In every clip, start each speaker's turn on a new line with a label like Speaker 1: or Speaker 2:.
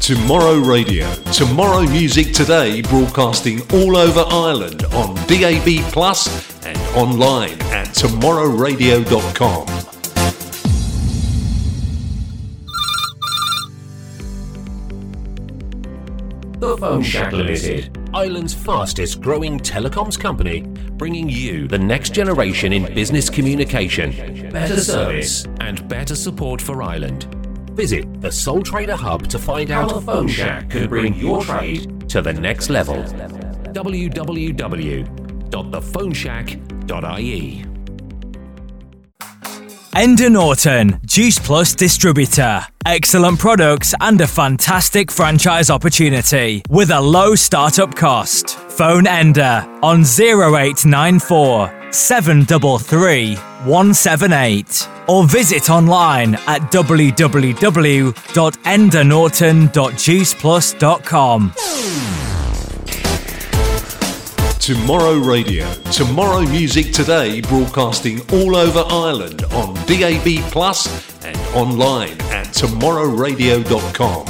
Speaker 1: Tomorrow Radio. Tomorrow Music Today broadcasting all over Ireland on DAB Plus and online at tomorrowradio.com.
Speaker 2: The Phone Shack Limited, Ireland's fastest growing telecoms company, bringing you the next generation in business communication, better service, and better support for Ireland. Visit the Sole Trader Hub to find out how the Phone Shack can bring your trade to the next level. www.thephoneshack.ie
Speaker 3: Enda Norton, Juice Plus distributor. Excellent products and a fantastic franchise opportunity with a low startup cost. Phone Enda on 0894 733 178 or visit online at www.endanorton.juiceplus.com.
Speaker 1: Tomorrow Radio. Tomorrow Music Today broadcasting all over Ireland on DAB Plus and online at tomorrowradio.com.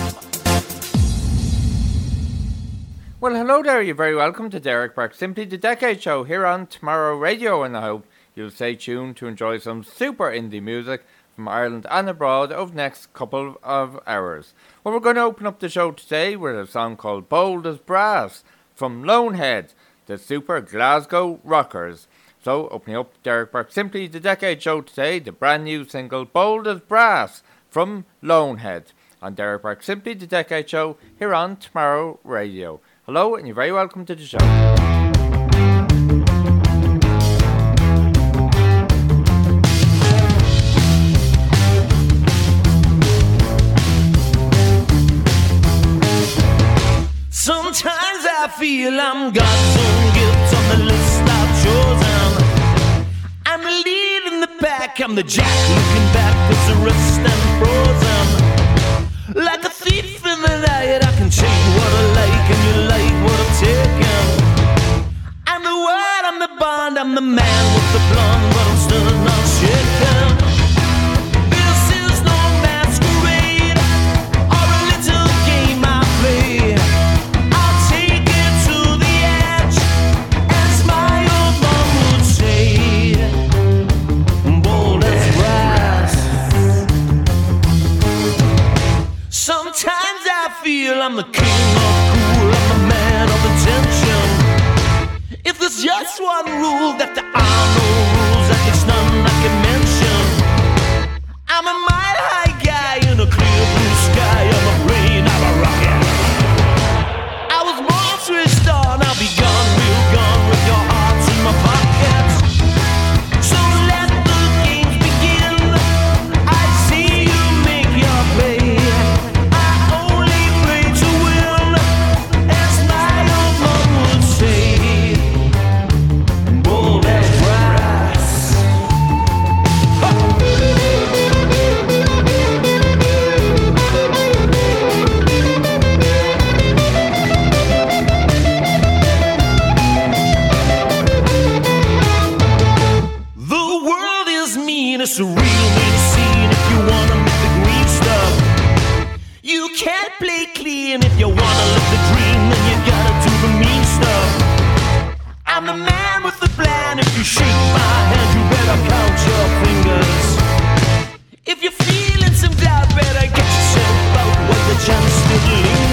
Speaker 4: Well, hello there. You're very welcome to Derek Burke Simply the Decade Show here on Tomorrow Radio, and I hope you'll stay tuned to enjoy some super indie music from Ireland and abroad over the next couple of hours. Well, we're going to open up the show today with a song called Bold as Brass from Lonehead the Super Glasgow Rockers. So, opening up Derek Burke Simply the Decade Show today, the brand new single Bold as Brass from Lonehead on Derek Burke Simply the Decade Show here on Tomorrow Radio. Hello, and you're very welcome to the show.
Speaker 5: Sometimes I feel I'm God's own gift on the list I've chosen. I'm the lead in the pack, I'm the jack looking back, cause the rest I'm frozen. Like a thief in the night, I can take what I like and you like what I'm taking. I'm the one, I'm the bond, I'm the man with the blonde, but I'm still feel I'm the king of cool, I'm the man of attention. If there's just one rule that there are no rules, that it's none I can mention. I'm a mile high guy in a clear blue a real scene if you wanna make the green stuff. You can't play clean if you wanna live the dream, then you gotta do the mean stuff. I'm the man with the plan, if you shake my hand, you better count your fingers. If you're feeling some doubt, better get yourself out while the chance still lingers.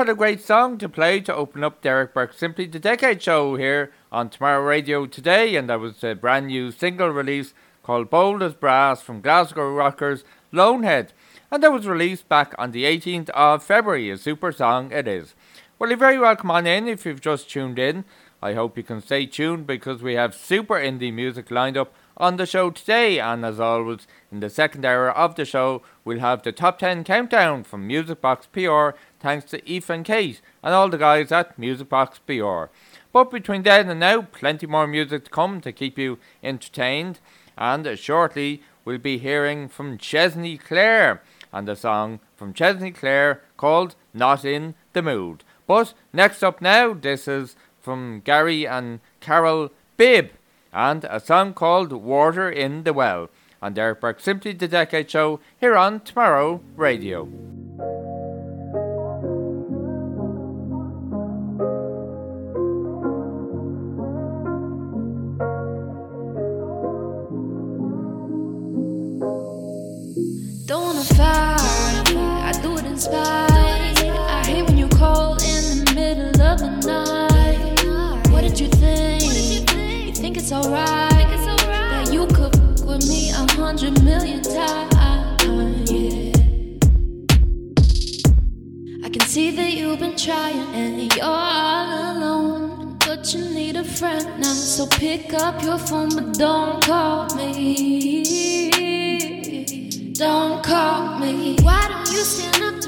Speaker 4: What a great song to play to open up Derek Burke's Simply the Decade Show here on Tomorrow Radio today. And that was a brand new single release called Bold as Brass from Glasgow Rockers Lonehead. And that was released back on the 18th of February. A super song it is. Well, you're very welcome on in if you've just tuned in. I hope you can stay tuned because we have super indie music lined up on the show today. And as always, in the second hour of the show, we'll have the top 10 countdown from Music Box PR, thanks to Eve and Kate and all the guys at Music Box PR. But between then and now, plenty more music to come to keep you entertained. And shortly, we'll be hearing from Chesney Clare and a song from Chesney Clare called Not in the Mood. But next up now, this is from Gary and Carol Bibb and a song called Water in the Well. And Derek Burke, Simply the Decade Show here on Tomorrow Radio.
Speaker 6: Don't call me. Don't call me. Why don't you stand up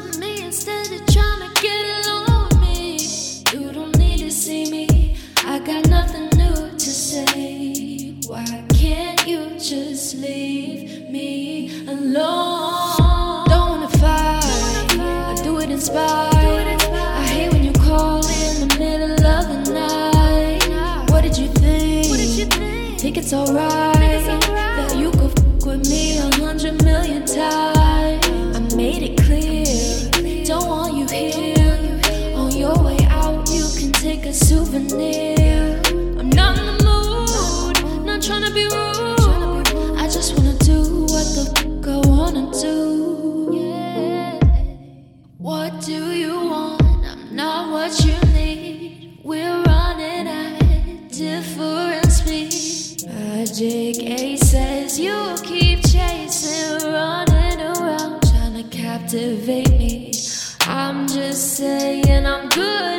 Speaker 6: alone? Don't wanna fight. I do it in spite. I hate when you call in the middle of the night. What did you think? Think it's alright that you could fuck with me a hundred million times. I made it clear, don't want you here. On your way out, you can take a souvenir. I'm not in the mood, not trying to be rude. Magic says you'll keep chasing, running around, trying to captivate me. I'm just saying I'm good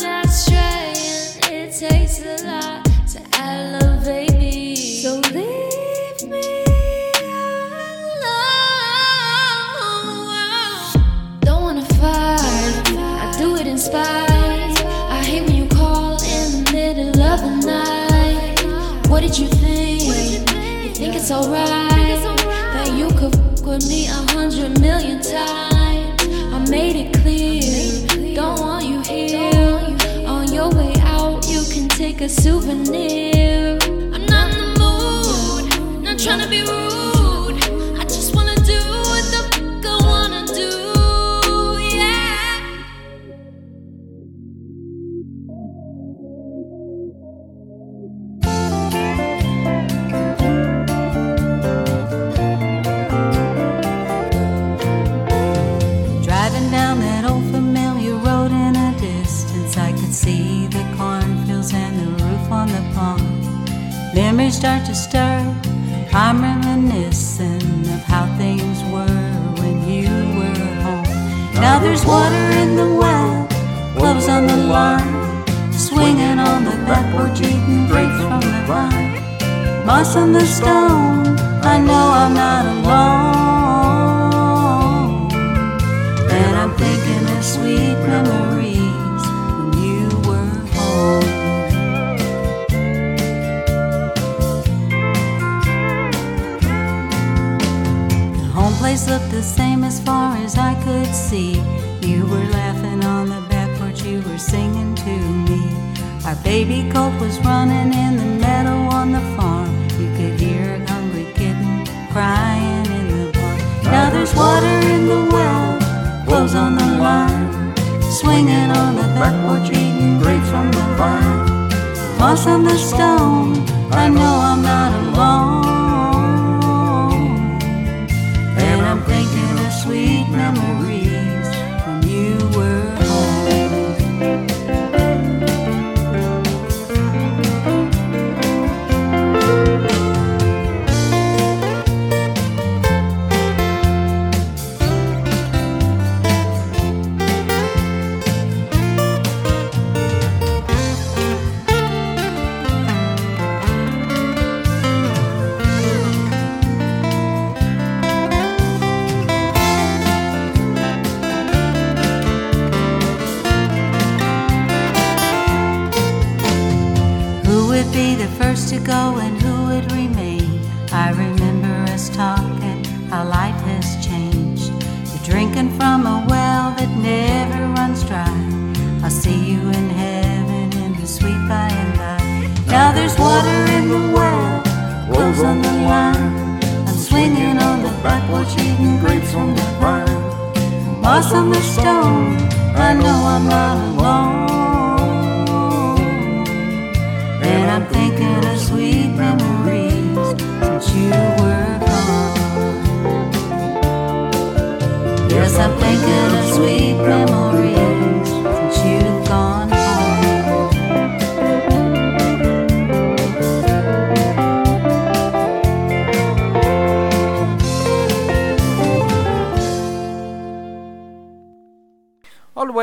Speaker 6: alright that you could fuck with me a hundred million times? I made it clear, don't want you here. On your way out, you can take a souvenir. I'm not in the mood, not trying to be rude.
Speaker 7: Start to stir. I'm reminiscing of how things were when you were home. Now there's water in the well, clothes on the line, swinging on the back porch, eating grapes from the vine. Moss on the stone, I know I'm not alone.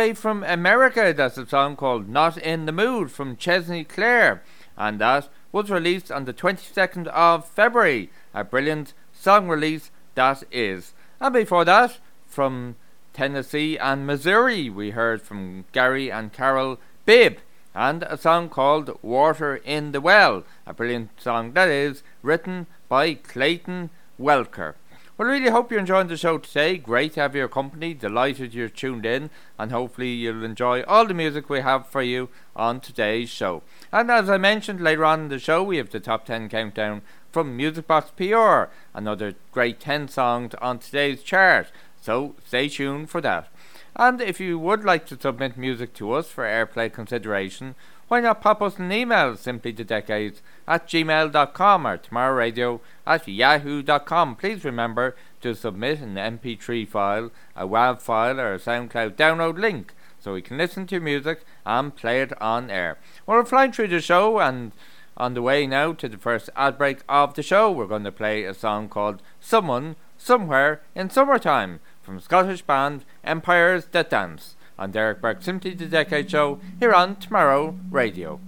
Speaker 4: All the way from America, that's a song called Not in the Mood from Chesney Clare, and that was released on the 22nd of February. A brilliant song release that is. And before that, from Tennessee and Missouri, we heard from Gary and Carol Bibb and a song called Water in the Well, a brilliant song that is, written by Clayton Welker. Well, really hope you're enjoying the show today. Great to have your company. Delighted you're tuned in, and hopefully you'll enjoy all the music we have for you on today's show. And as I mentioned later on in the show, we have the top 10 countdown from Music Box PR, another great 10 songs on today's chart. So stay tuned for that. And if you would like to submit music to us for airplay consideration, why not pop us an email simply to decades at gmail.com or tomorrowradio at yahoo.com. Please remember to submit an MP3 file, a WAV file, or a SoundCloud download link so we can listen to your music and play it on air. Well, we're flying through the show and on the way now to the first ad break of the show, we're going to play a song called Someone Somewhere in Summertime from Scottish band Empires That Dance on Derek Burke Simply the Decade Show here on Tomorrow Radio.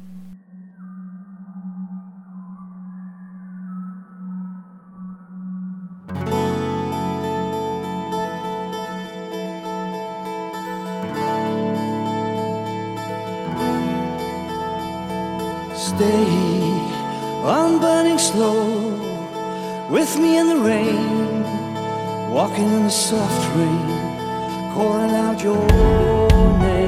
Speaker 8: Stay on burning slow with me in the rain, walking in the soft rain, calling out your name.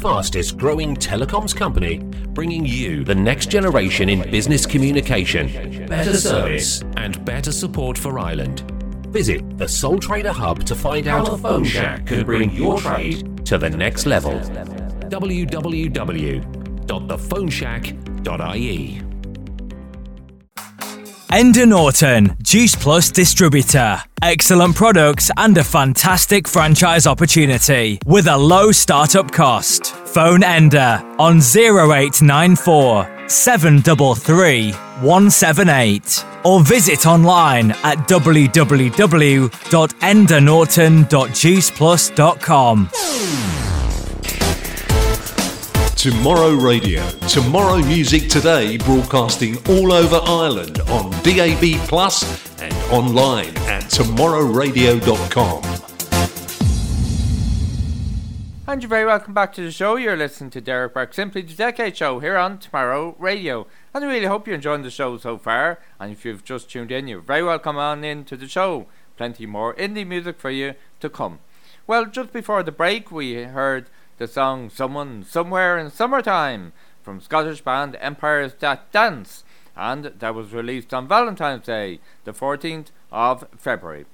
Speaker 2: Fastest growing telecoms company, bringing you the next generation in business communication, better service, and better support for Ireland. Visit the Sole Trader Hub to find out how the Phone Shack can bring your trade to the next level. www.thephoneshack.ie
Speaker 3: Enda Norton, Juice Plus distributor. Excellent products and a fantastic franchise opportunity with a low startup cost. Phone Enda on 0894 733 178 or visit online at www.endanorton.juiceplus.com.
Speaker 1: Tomorrow Radio. Tomorrow Music Today broadcasting all over Ireland on DAB Plus and online at tomorrowradio.com.
Speaker 4: And you're very welcome back to the show. You're listening to Derek Burke, Simply the Decade Show here on Tomorrow Radio. And I really hope you're enjoying the show so far. And if you've just tuned in, you're very welcome on in to the show. Plenty more indie music for you to come. Well, just before the break, we heard the song Someone Somewhere in Summertime from Scottish band Empires That Dance, and that was released on Valentine's Day, the 14th of February.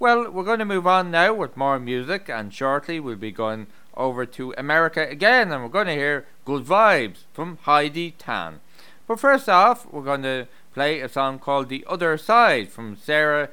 Speaker 4: Well, we're going to move on now with more music, and shortly we'll be going over to America again, and we're going to hear Good Vibes from Heidi Tan. But first off, we're going to play a song called The Other Side from Sarah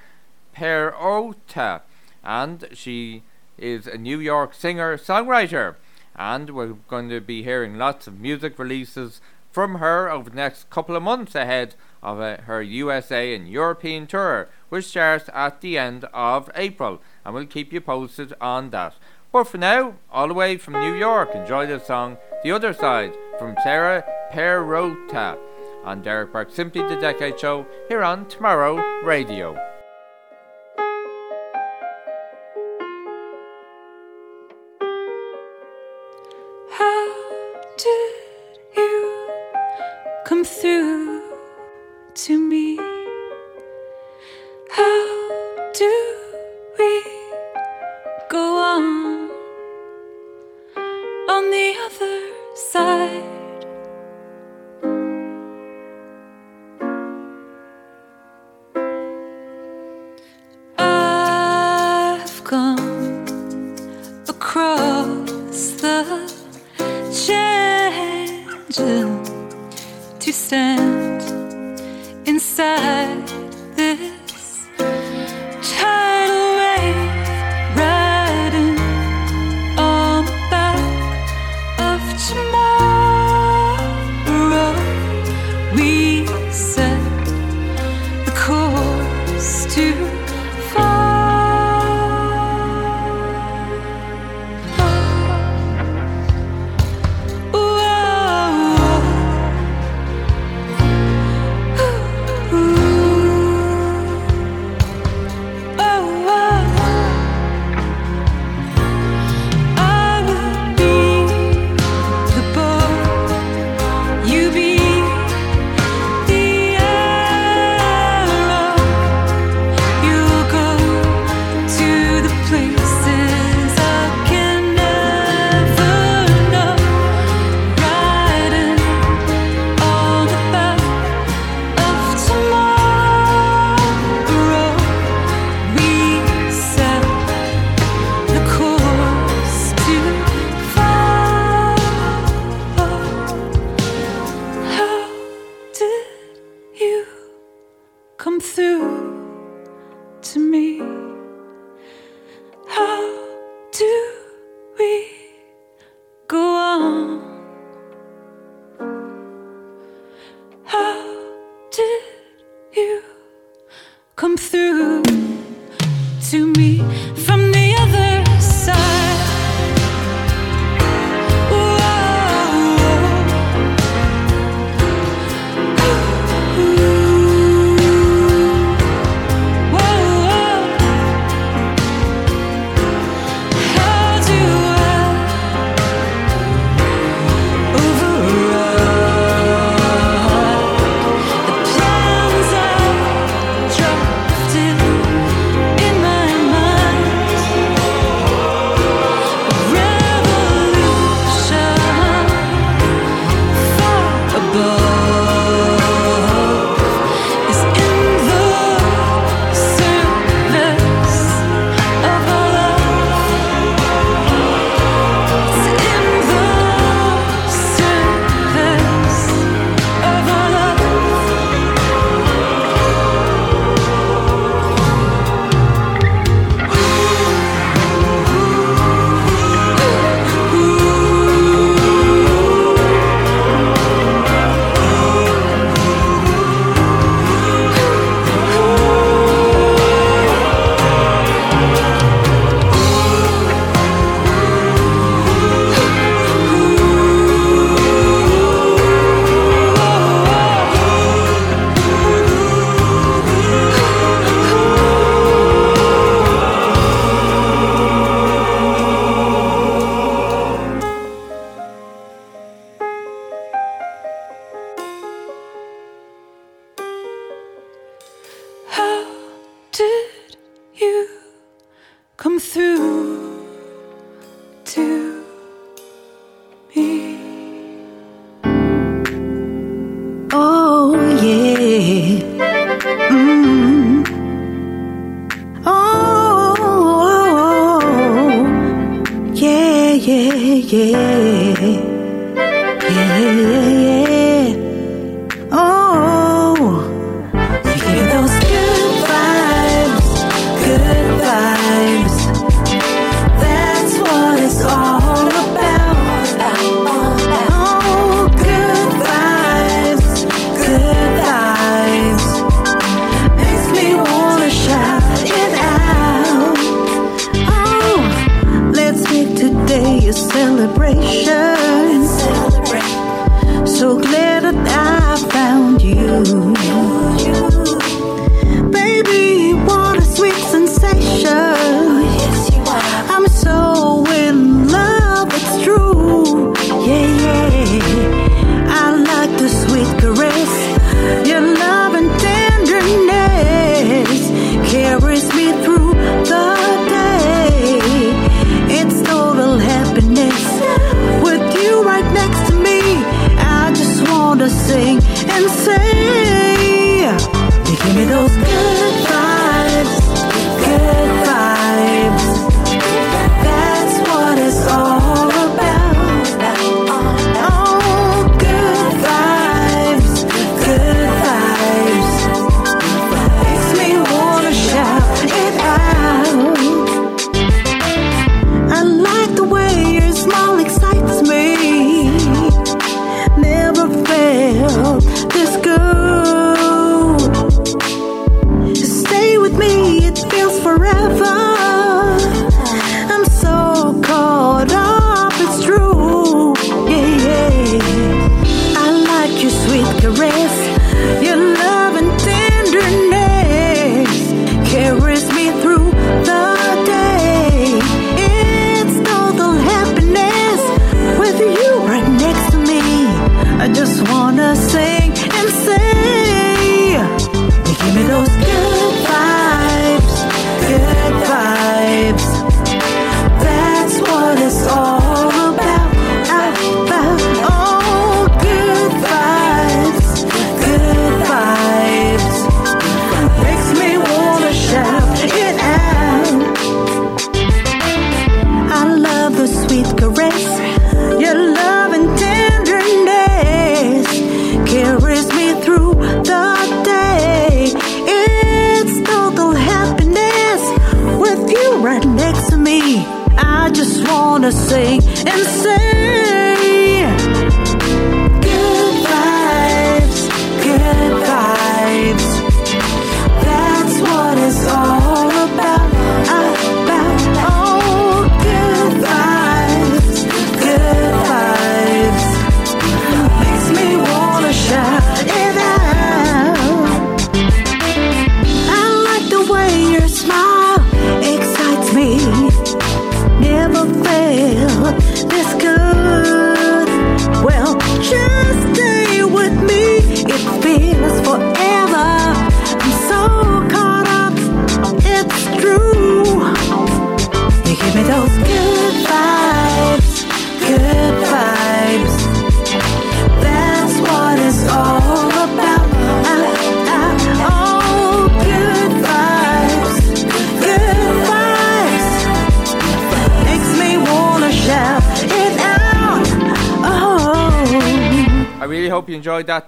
Speaker 4: Perrotta, and she is a New York singer songwriter and we're going to be hearing lots of music releases from her over the next couple of months ahead of uh, her USA and European tour, which starts at the end of April, and we'll keep you posted on that. But for now, all the way from New York, enjoy the song The Other Side from Sarah Perrotta on Derek Burke Simply the Decade Show here on Tomorrow Radio.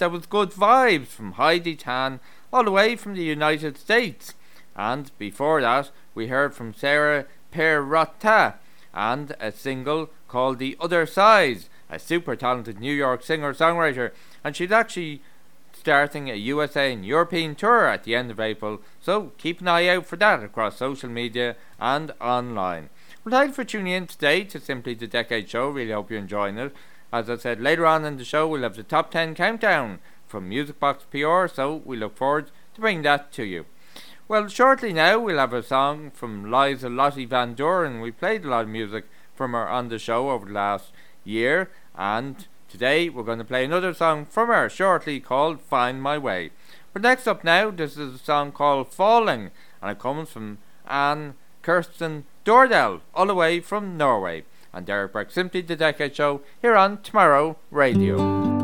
Speaker 7: That was good vibes from Heidi Tan, all the way from the United States. And before that, we heard from Sarah Perrotta and a single called The Other Side, a super talented New York singer songwriter. And she's actually starting a USA and European tour at the end of April, so keep an eye out for that across social media and online. Well, thanks for tuning in today to Simply the Decade Show. Really hope you're enjoying it. As I said, later on in the show, we'll have the top 10 countdown from Music Box PR, so we look forward to bringing that to you. Well, shortly now, we'll have a song from Liza Lottie Van Doren. We played a lot of music from her on the show over the last year, and today we're going to play another song from her shortly called Find My Way. But next up now, this is a song called Falling, and it comes from Anne Kirsten Dordell, all the way from Norway. And Derek Burke, Simply the Decade Show, here on Tomorrow Radio.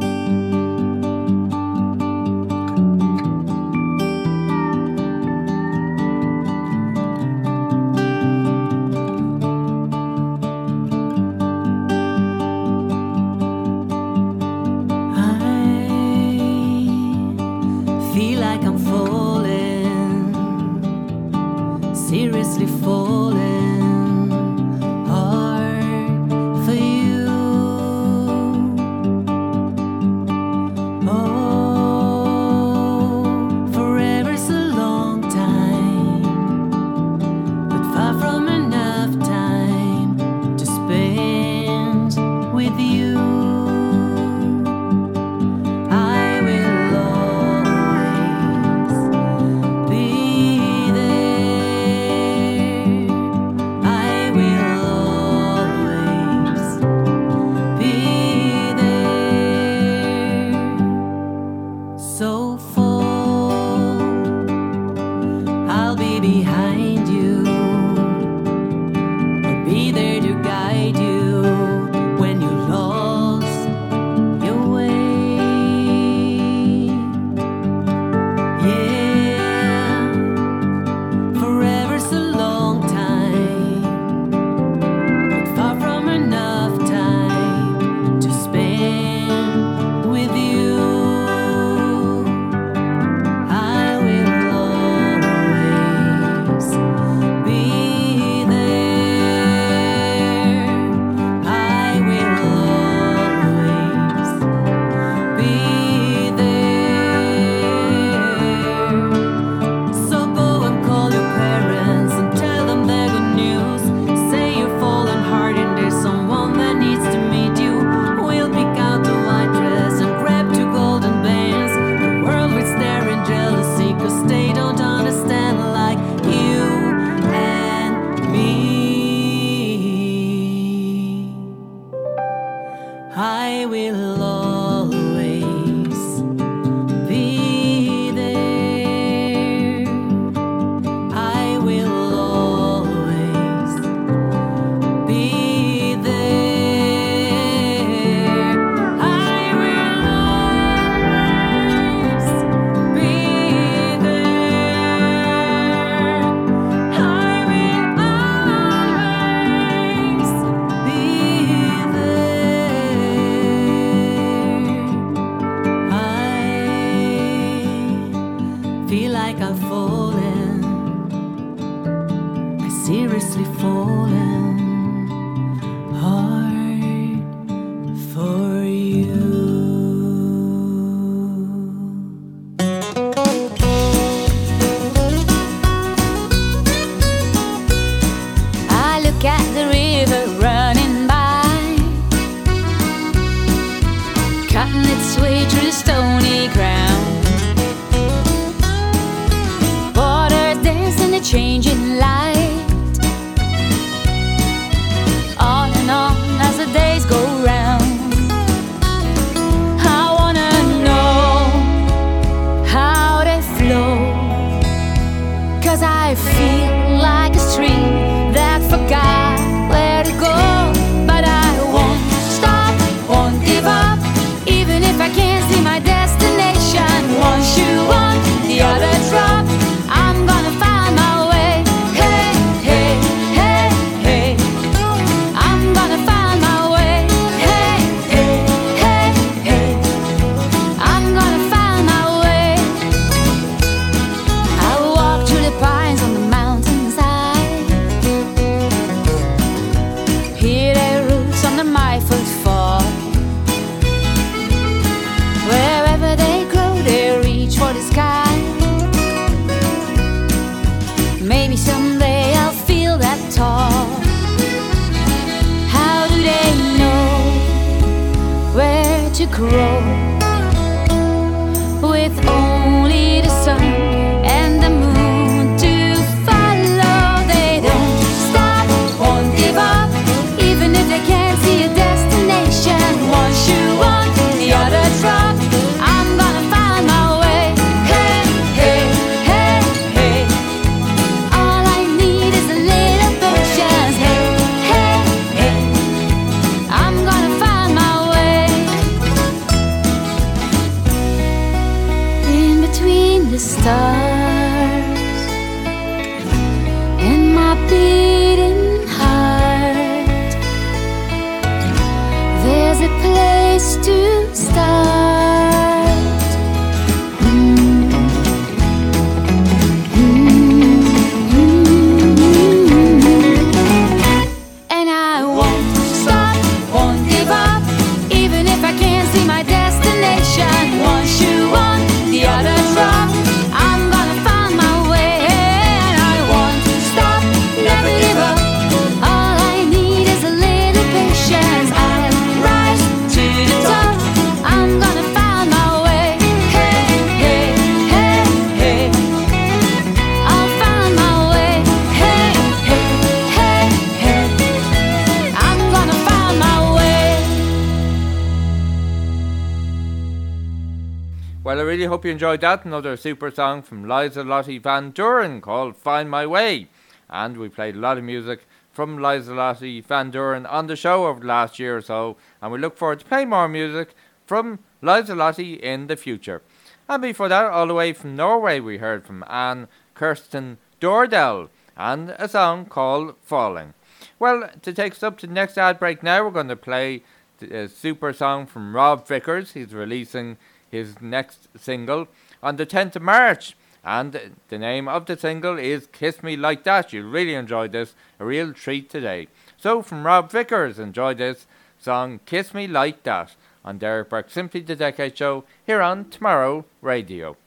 Speaker 4: Enjoyed that. Another super song from Liza Lottie Van Duren called Find My Way. And we played a lot of music from Liza Lottie Van Duren on the show over the last year or so. And we look forward to playing more music from Liza Lottie in the future. And before that, all the way from Norway, we heard from Anne Kirsten Dordell and a song called Falling. Well, to take us up to the next ad break now, we're going to play a super song from Rob Vickers. He's releasing his next single on the 10th of March. And the name of the single is Kiss Me Like That. You'll really enjoy this. A real treat today. So, from Rob Vickers, enjoy this song Kiss Me Like That on Derek Burke Simply the Decade Show here on Tomorrow Radio.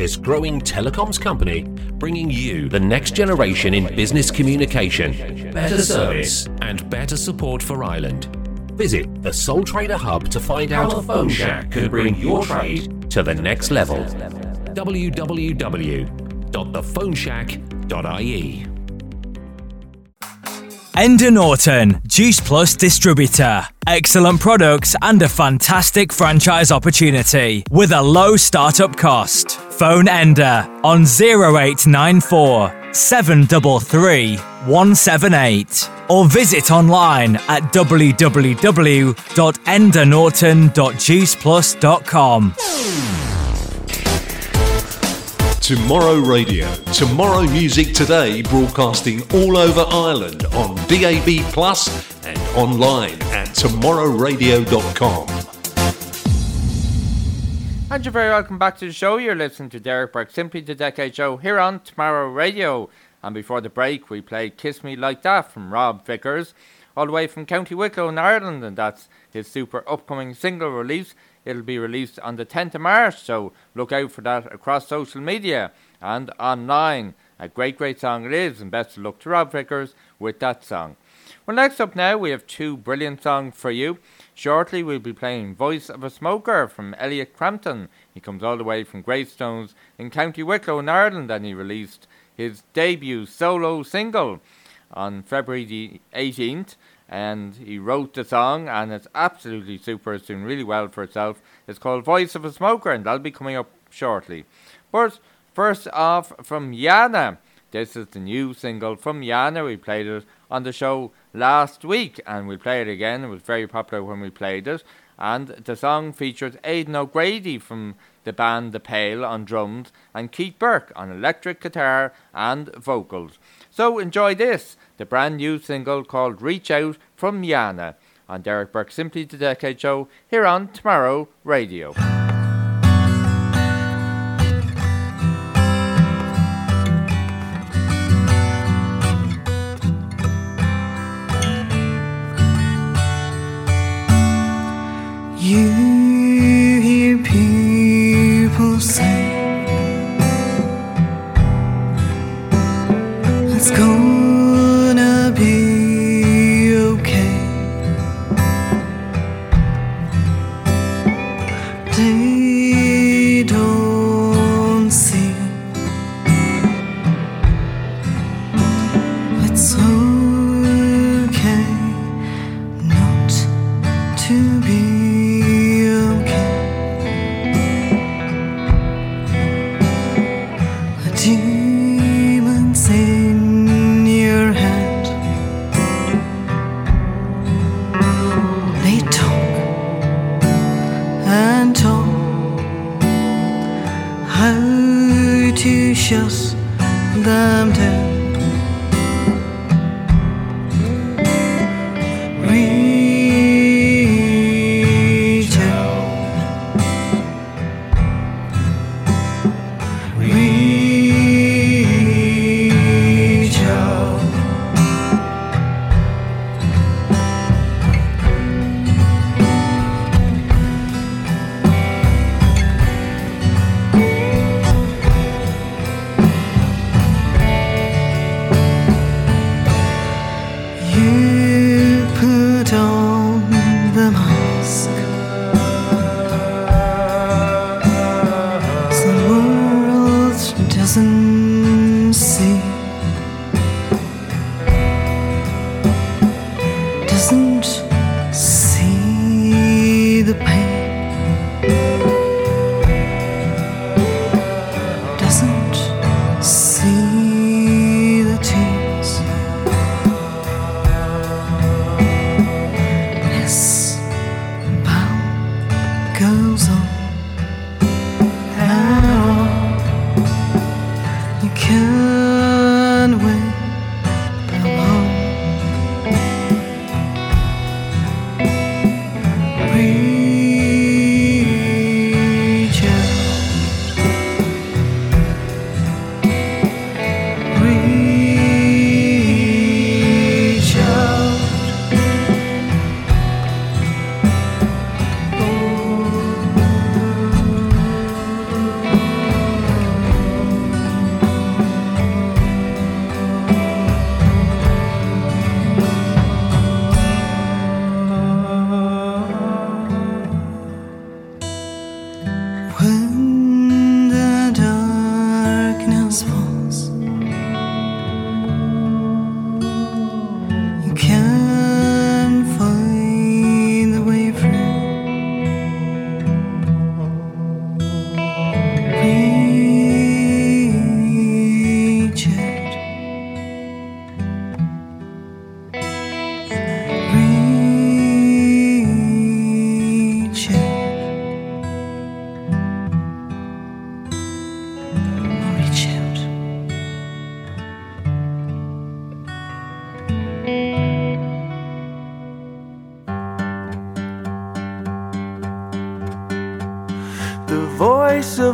Speaker 2: Fastest growing telecoms company, bringing you the next generation in business communication, better service, and better support for Ireland. Visit the Sole Trader Hub to find out how the Phone Shack can bring your trade to the next level. www.thephoneshack.ie
Speaker 3: Enda Norton, Juice Plus distributor. Excellent products and a fantastic franchise opportunity with a low startup cost. Phone Enda on 0894 733 178 or visit online at www.endanorton.juiceplus.com.
Speaker 1: Tomorrow Radio. Tomorrow Music Today broadcasting all over Ireland on DAB Plus and online at tomorrowradio.com.
Speaker 4: And you're very welcome back to the show. You're listening to Derek Burke, Simply the Decade Show, here on Tomorrow Radio. And before the break, we played Kiss Me Like That from Rob Vickers, all the way from County Wicklow in Ireland, and that's his super upcoming single release. It'll be released on the 10th of March, so look out for that across social media and online. A great, great song it is, and best of luck to Rob Vickers with that song. Well, next up now, we have two brilliant songs for you. Shortly, we'll be playing Voice of a Smoker from Elliot Crampton. He comes all the way from Greystones in County Wicklow in Ireland, and he released his debut solo single on February the 18th and he wrote the song and it's absolutely super. It's doing really well for itself. It's called Voice of a Smoker and that'll be coming up shortly. But first off from Yana. This is the new single from Yana. We played it on the show last week and we'll play it again. It was very popular when we played it. And the song features Aidan O'Grady from the band The Pale on drums and Keith Burke on electric guitar and vocals. So enjoy this the brand new single called Reach Out from Yana on Derek Burke Simply the Decade Show here on Tomorrow Radio.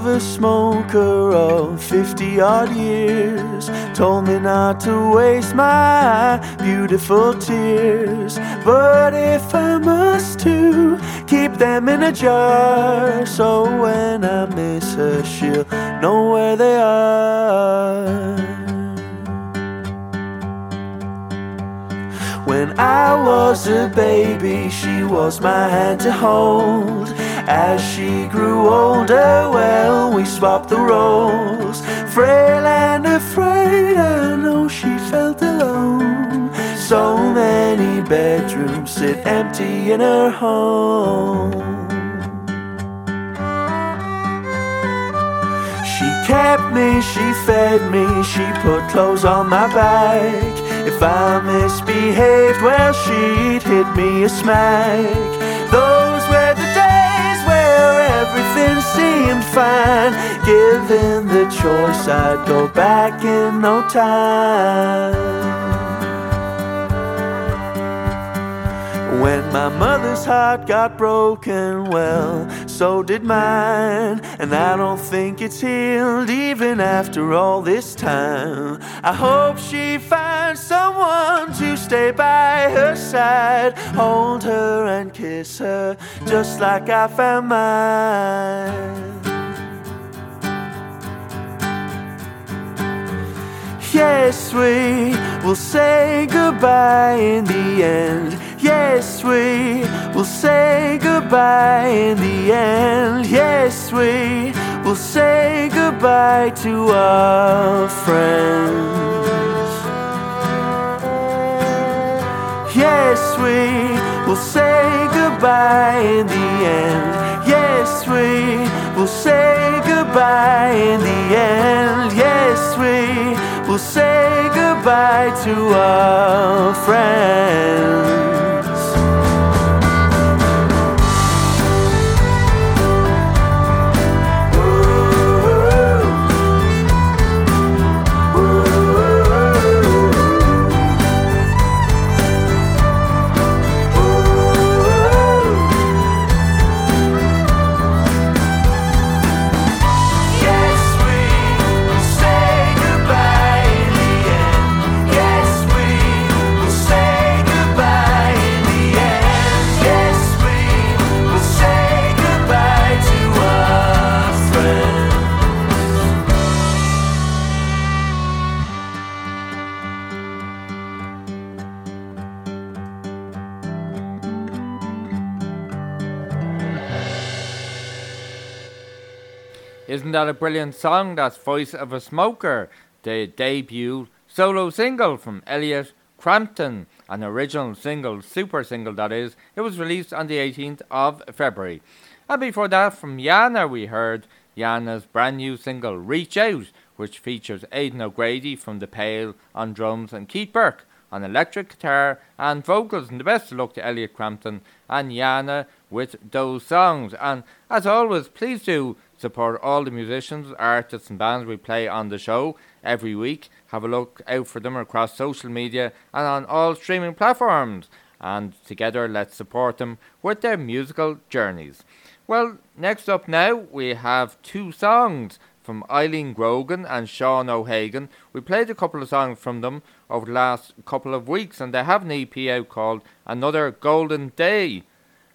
Speaker 8: A
Speaker 9: smoker of 50 odd years told me not to waste my beautiful tears. But if I must to keep them in a jar, so when I miss her, she'll know where they are. When I was a baby, she was my hand to hold. As she grew older, well, we swapped the roles. Frail and afraid, I know she felt alone. So many bedrooms sit empty in her home. She kept me, she fed me, she put clothes on my back. If I misbehaved, well, she'd hit me a smack. Everything seemed fine. Given the choice, I'd go back in no time. When my mother's heart got broken, well, so did mine. And I don't think it's healed even after all this time. I hope she finds someone to stay by her side, hold her and kiss her just like I found mine. Yes, we will say goodbye in the end. Yes, we will say goodbye in the end. Yes, we will say goodbye to our friends. Yes, we will say goodbye in the end. Yes, we will say goodbye in the end. Yes, we will say goodbye to our friends.
Speaker 4: Isn't that a brilliant song? That's Voice of a Smoker, the debut solo single from Elliot Crampton, an original single, super single that is. It was released on the 18th of February. And before that, from Yana, we heard Yana's brand new single, Reach Out, which features Aidan O'Grady from The Pale on drums and Keith Burke on electric guitar and vocals. And the best of luck to Elliot Crampton and Yana with those songs. And as always, please do support all the musicians, artists, and bands we play on the show every week. Have a look out for them across social media and on all streaming platforms. And together, let's support them with their musical journeys. Well, next up now, we have two songs from Eileen Grogan and Sean O'Hagan. We played a couple of songs from them over the last couple of weeks, and they have an EP out called Another Golden Day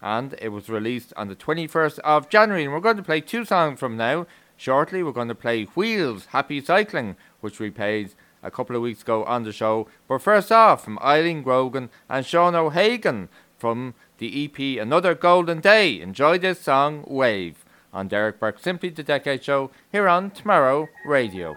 Speaker 4: and it was released on the 21st of January. And we're going to play two songs from now. Shortly, we're going to play Wheels Happy Cycling, which we played a couple of weeks ago on the show. But first off, from Eileen Grogan and Sean O'Hagan from the EP Another Golden Day. Enjoy this song, Wave, on Derek Burke Simply the Decade Show here on Tomorrow Radio.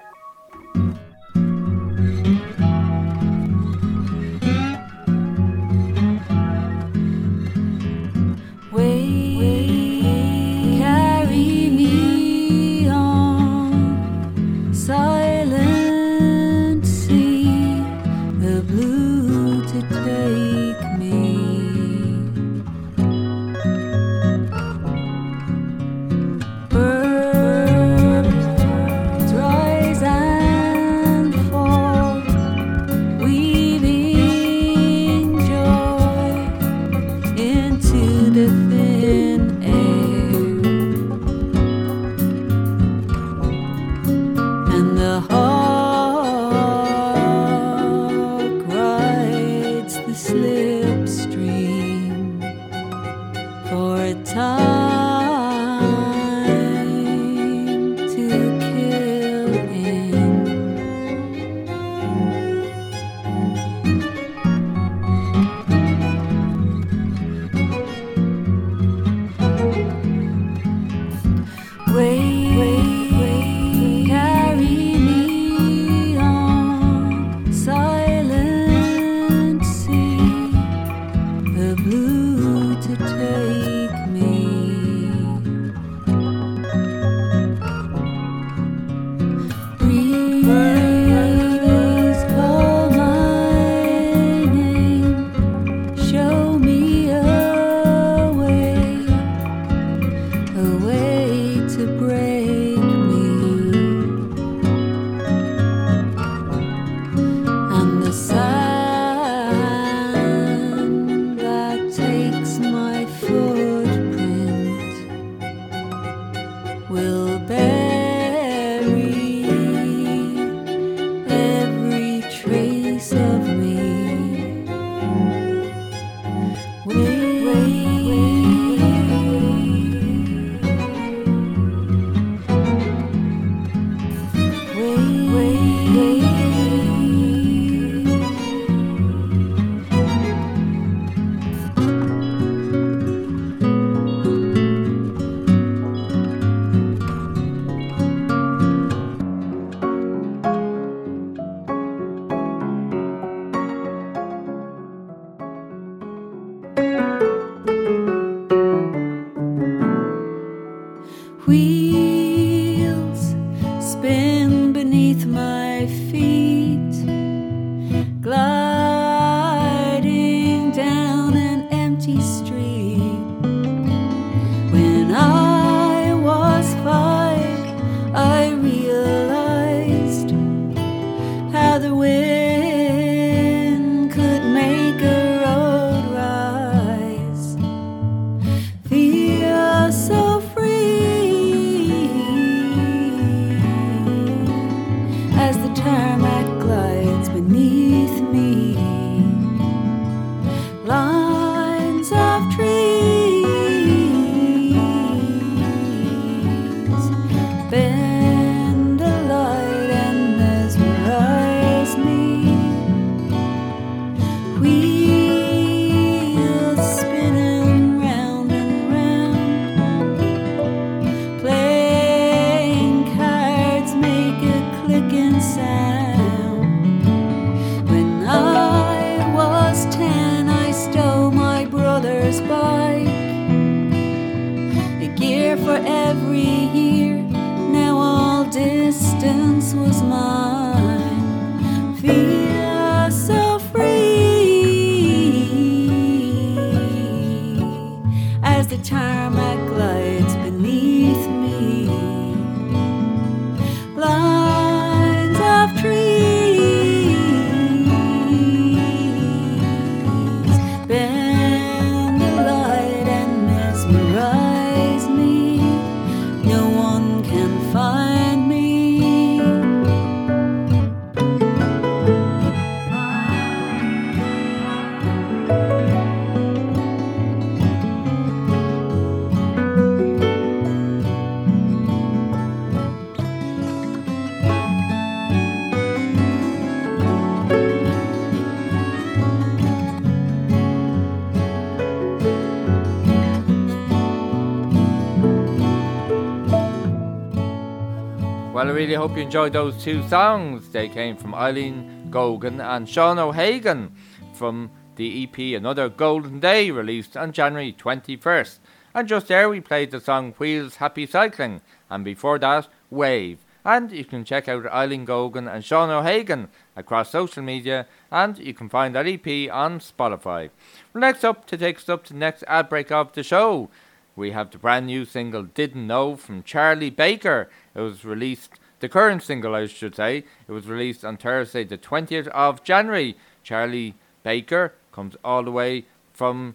Speaker 4: Really hope you enjoyed those two songs. They came from Eileen Gogan and Sean O'Hagan from the EP Another Golden Day, released on January 21st. And just there we played the song Wheels Happy Cycling, and before that, Wave. And you can check out Eileen Gogan and Sean O'Hagan across social media, and you can find that EP on Spotify. Well, next up, to take us up to the next ad break of the show, we have the brand new single Didn't Know from Charlie Baker. It was released the current single, I should say, it was released on Thursday, the 20th of January. Charlie Baker comes all the way from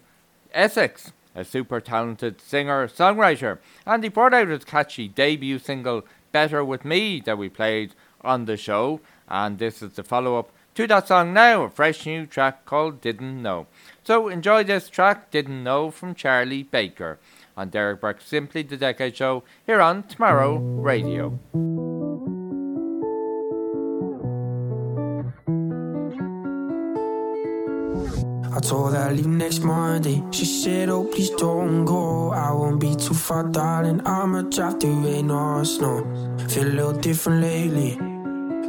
Speaker 4: Essex, a super talented singer songwriter, and he brought out his catchy debut single, Better With Me, that we played on the show. And this is the follow up to that song now, a fresh new track called Didn't Know. So enjoy this track, Didn't Know, from Charlie Baker on Derek Burke's Simply the Decade Show here on Tomorrow Radio.
Speaker 10: I told her I leave next Monday. She said, Oh, please don't go. I won't be too far, darling. I'ma drive through rain or snow. Feel a little different lately,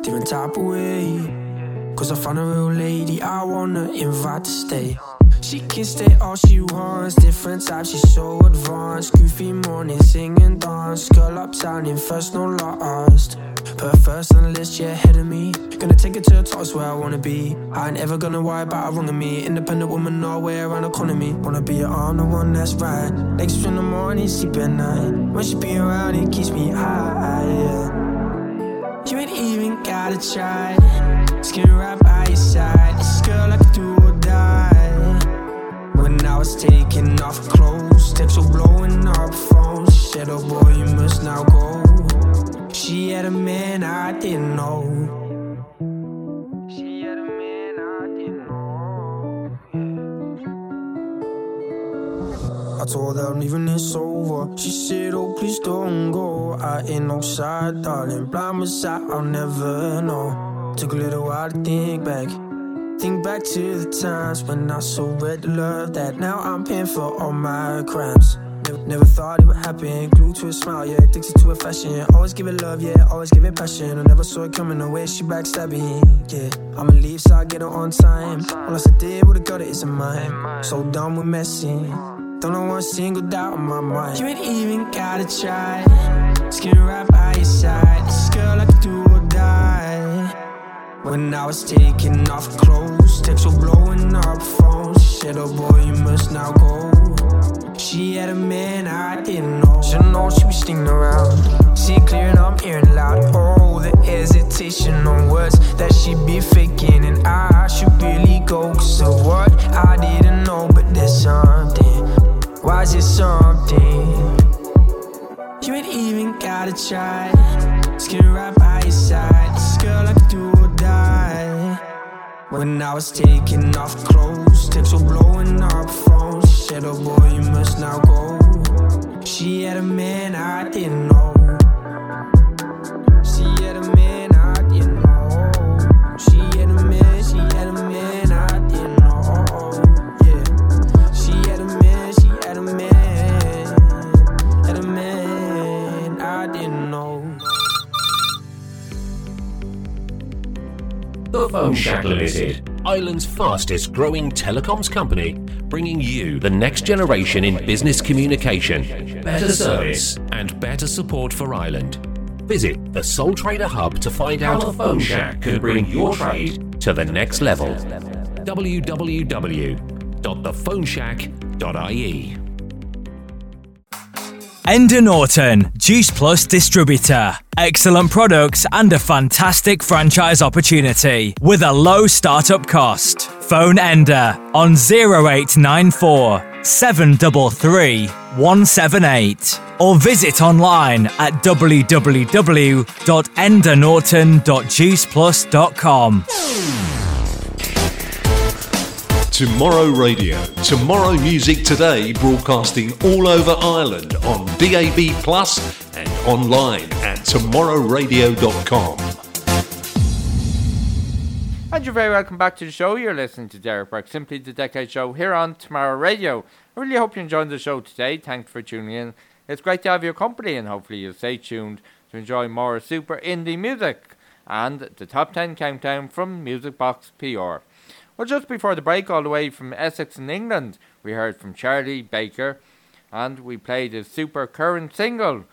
Speaker 10: different type of way. Cause I found a real lady I wanna invite to stay. She can stay all she wants, different types, she's so advanced. Goofy morning, sing and dance. Girl uptown in first, no last. Put first on the list, yeah, ahead of me. Gonna take it to the top, where I wanna be. I ain't ever gonna worry about a wrong of me. Independent woman, nowhere around the corner me. Wanna be on the one that's right. Next in the morning, sleep at night. When she be around, it keeps me high. Yeah. You ain't even gotta try. Skin right by your side. This girl I like do was taking off clothes, texts were blowing up phones. She said, Oh boy, you must now go. She had a man I didn't know. She had a man I didn't know. I told her I'm leaving this over. She said, Oh, please don't go. I ain't no side, darling. Blind beside, I'll never know. Took a little while to think back. Think back to the times when I so the love that now I'm paying for all my crimes. Never, never thought it would happen. Glued to a smile, yeah. Addicted to a fashion. Always give it love, yeah. Always give it passion. I never saw it coming away. She backstabbing, yeah. I'ma leave, so I get her on time. All I did would've got it, it's a mine. So done with messing. Don't know one single doubt on my mind. You ain't even gotta try. Skin right by your side. This girl like do or die. When I was taking off clothes, texts were blowing up phones. She said, Oh boy, you must now go. She had a man I didn't know. Should know she was stinging around. See it clear and I'm hearing loud. Oh, the hesitation on words that she be faking, and I should really go. Cause of what I didn't know, but there's something. Why is it something? You ain't even gotta try. Skin right by your side. This girl I When I was taking off clothes, texts were blowing up phones. She said, Oh boy, you must now go. She had a man I didn't know.
Speaker 2: The Phone Shack Limited, Ireland's fastest growing telecoms company, bringing you the next generation in business communication, better service, and better support for Ireland. Visit the Sole Trader Hub to find out how the Phone Shack can bring your trade to the next level. www.thephoneshack.ie
Speaker 3: Enda Norton, Juice Plus distributor. Excellent products and a fantastic franchise opportunity with a low startup cost. Phone Enda on 0894 733 178 or visit online at www.endanorton.juiceplus.com.
Speaker 1: Tomorrow Radio. Tomorrow Music Today broadcasting all over Ireland on DAB Plus and online at tomorrowradio.com.
Speaker 4: And you're very welcome back to the show. You're listening to Derek Burke, Simply the Decade Show here on Tomorrow Radio. I really hope you enjoyed the show today. Thanks for tuning in. It's great to have your company, and hopefully you'll stay tuned to enjoy more super indie music and the top 10 countdown from Music Box PR. Well, just before the break, all the way from Essex in England, we heard from Charlie Baker and we played his super current single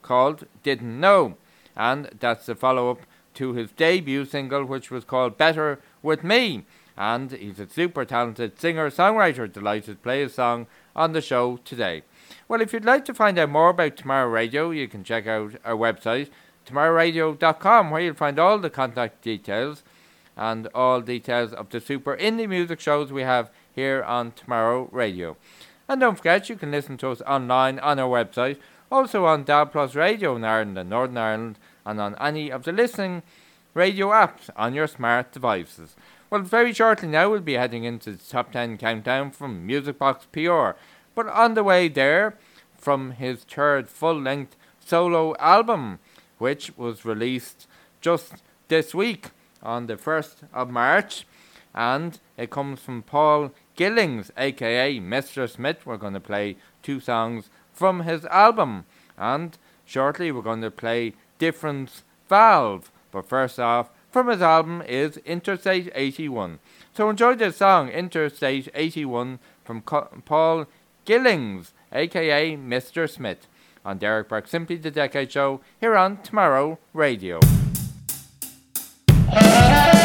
Speaker 4: called Didn't Know. And that's the follow up to his debut single, which was called Better With Me. And he's a super talented singer songwriter. Delighted to play his song on the show today. Well, if you'd like to find out more about Tomorrow Radio, you can check out our website, tomorrowradio.com, where you'll find all the contact details and all details of the super indie music shows we have here on Tomorrow Radio. And don't forget, you can listen to us online on our website, also on DAB Plus Radio in Ireland and Northern Ireland, and on any of the listening radio apps on your smart devices. Well, very shortly now we'll be heading into the top 10 countdown from Music Box PR. But on the way there, from his third full length solo album, which was released just this week on the 1st of March. And it comes from Paul Gillings, aka Mr. Smith. We're going to play two songs from his album. And shortly we're going to play Difference Valve. But first off, from his album is Interstate 81. So enjoy this song, Interstate 81, from Co- Paul Gillings, aka Mr. Smith, on Derek Burke Simply the Decade Show here on Tomorrow Radio.
Speaker 11: Thank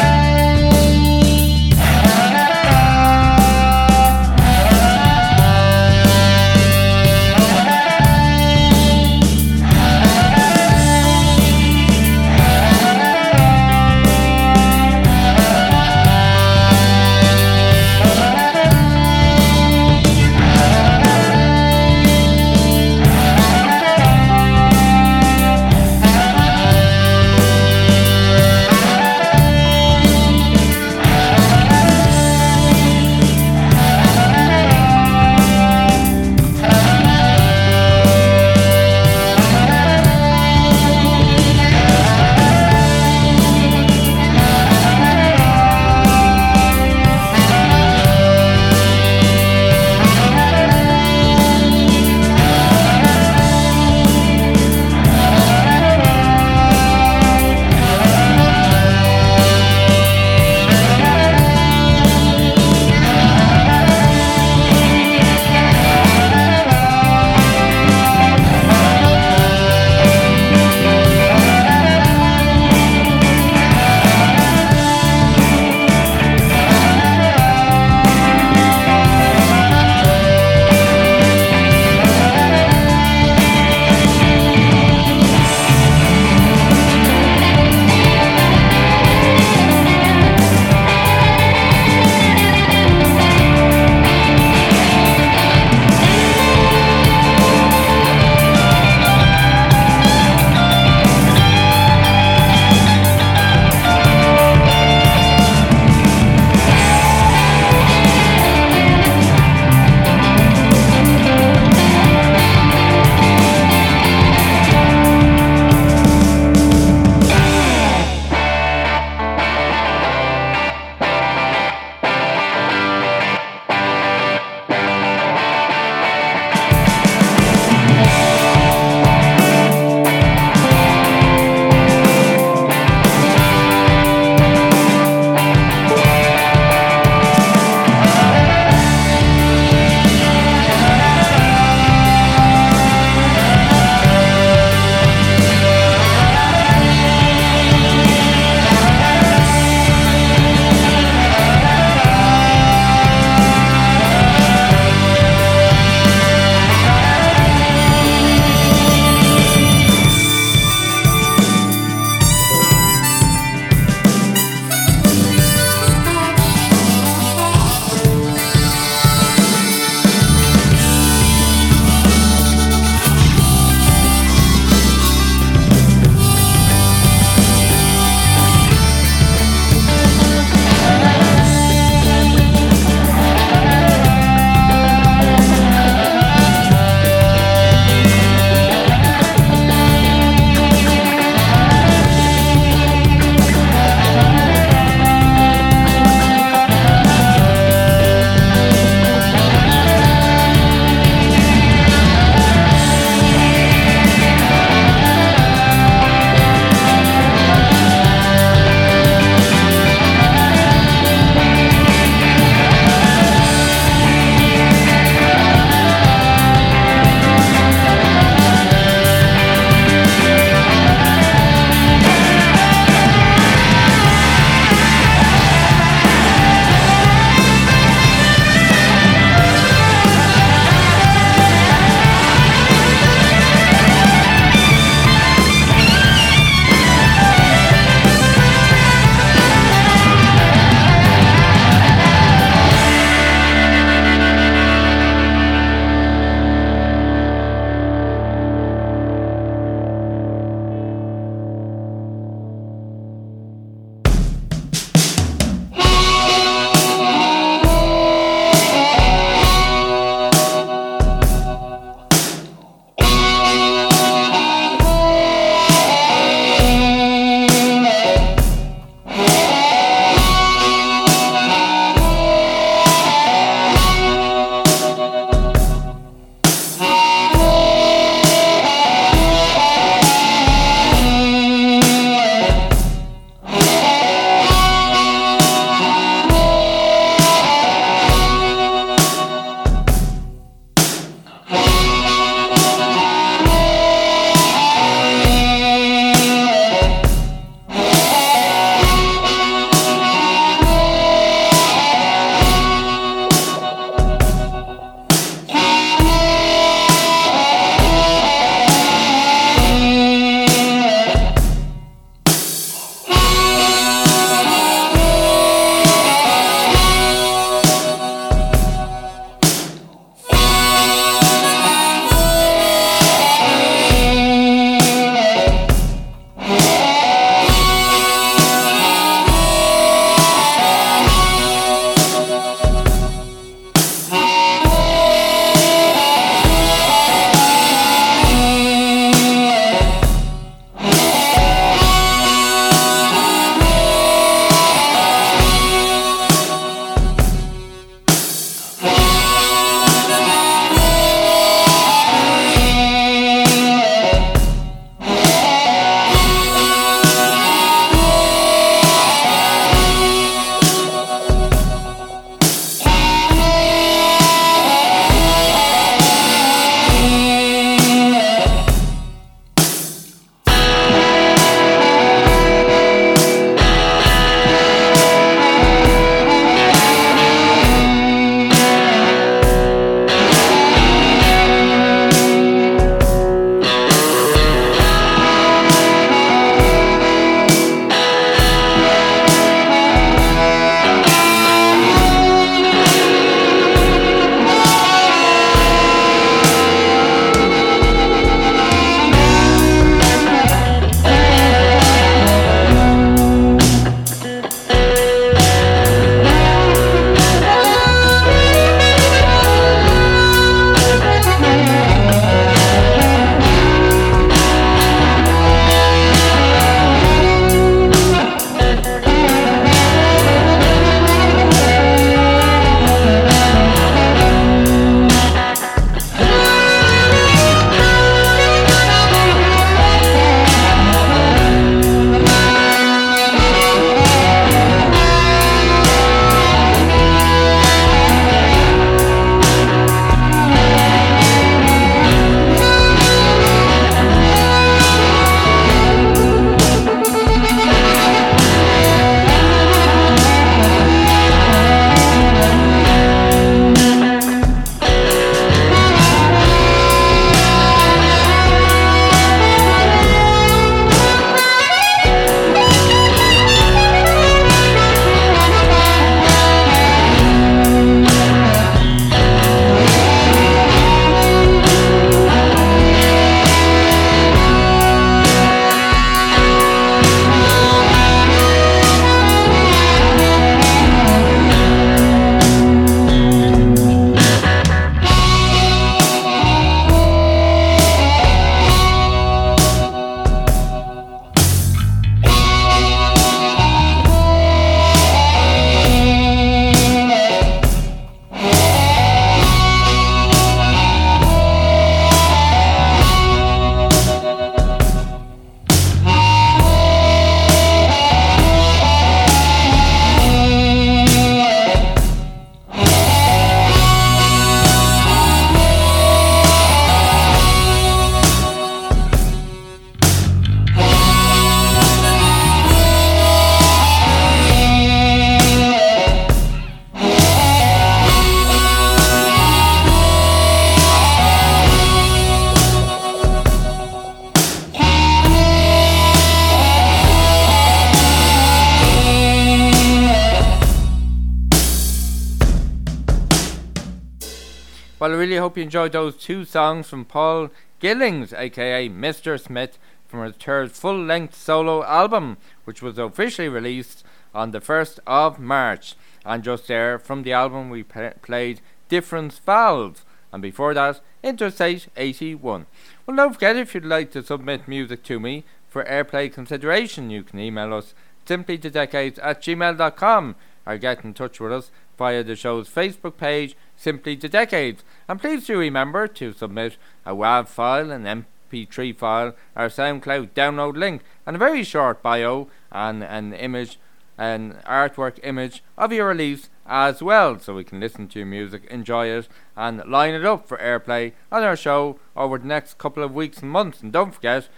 Speaker 4: you enjoyed those two songs from Paul Gillings, aka Mr. Smith, from his third full length solo album, which was officially released on the 1st of March. And just there from the album, we played Difference Valves, and before that, Interstate 81. Well, don't forget if you'd like to submit music to me for airplay consideration, you can email us simply to decades at gmail.com or get in touch with us via the show's Facebook page simply to decades. And please do remember to submit a WAV file, an MP3 file, or SoundCloud download link, and a very short bio and an image, an artwork image of your release as well, so we can listen to your music, enjoy it, and line it up for airplay on our show over the next couple of weeks and months. And don't forget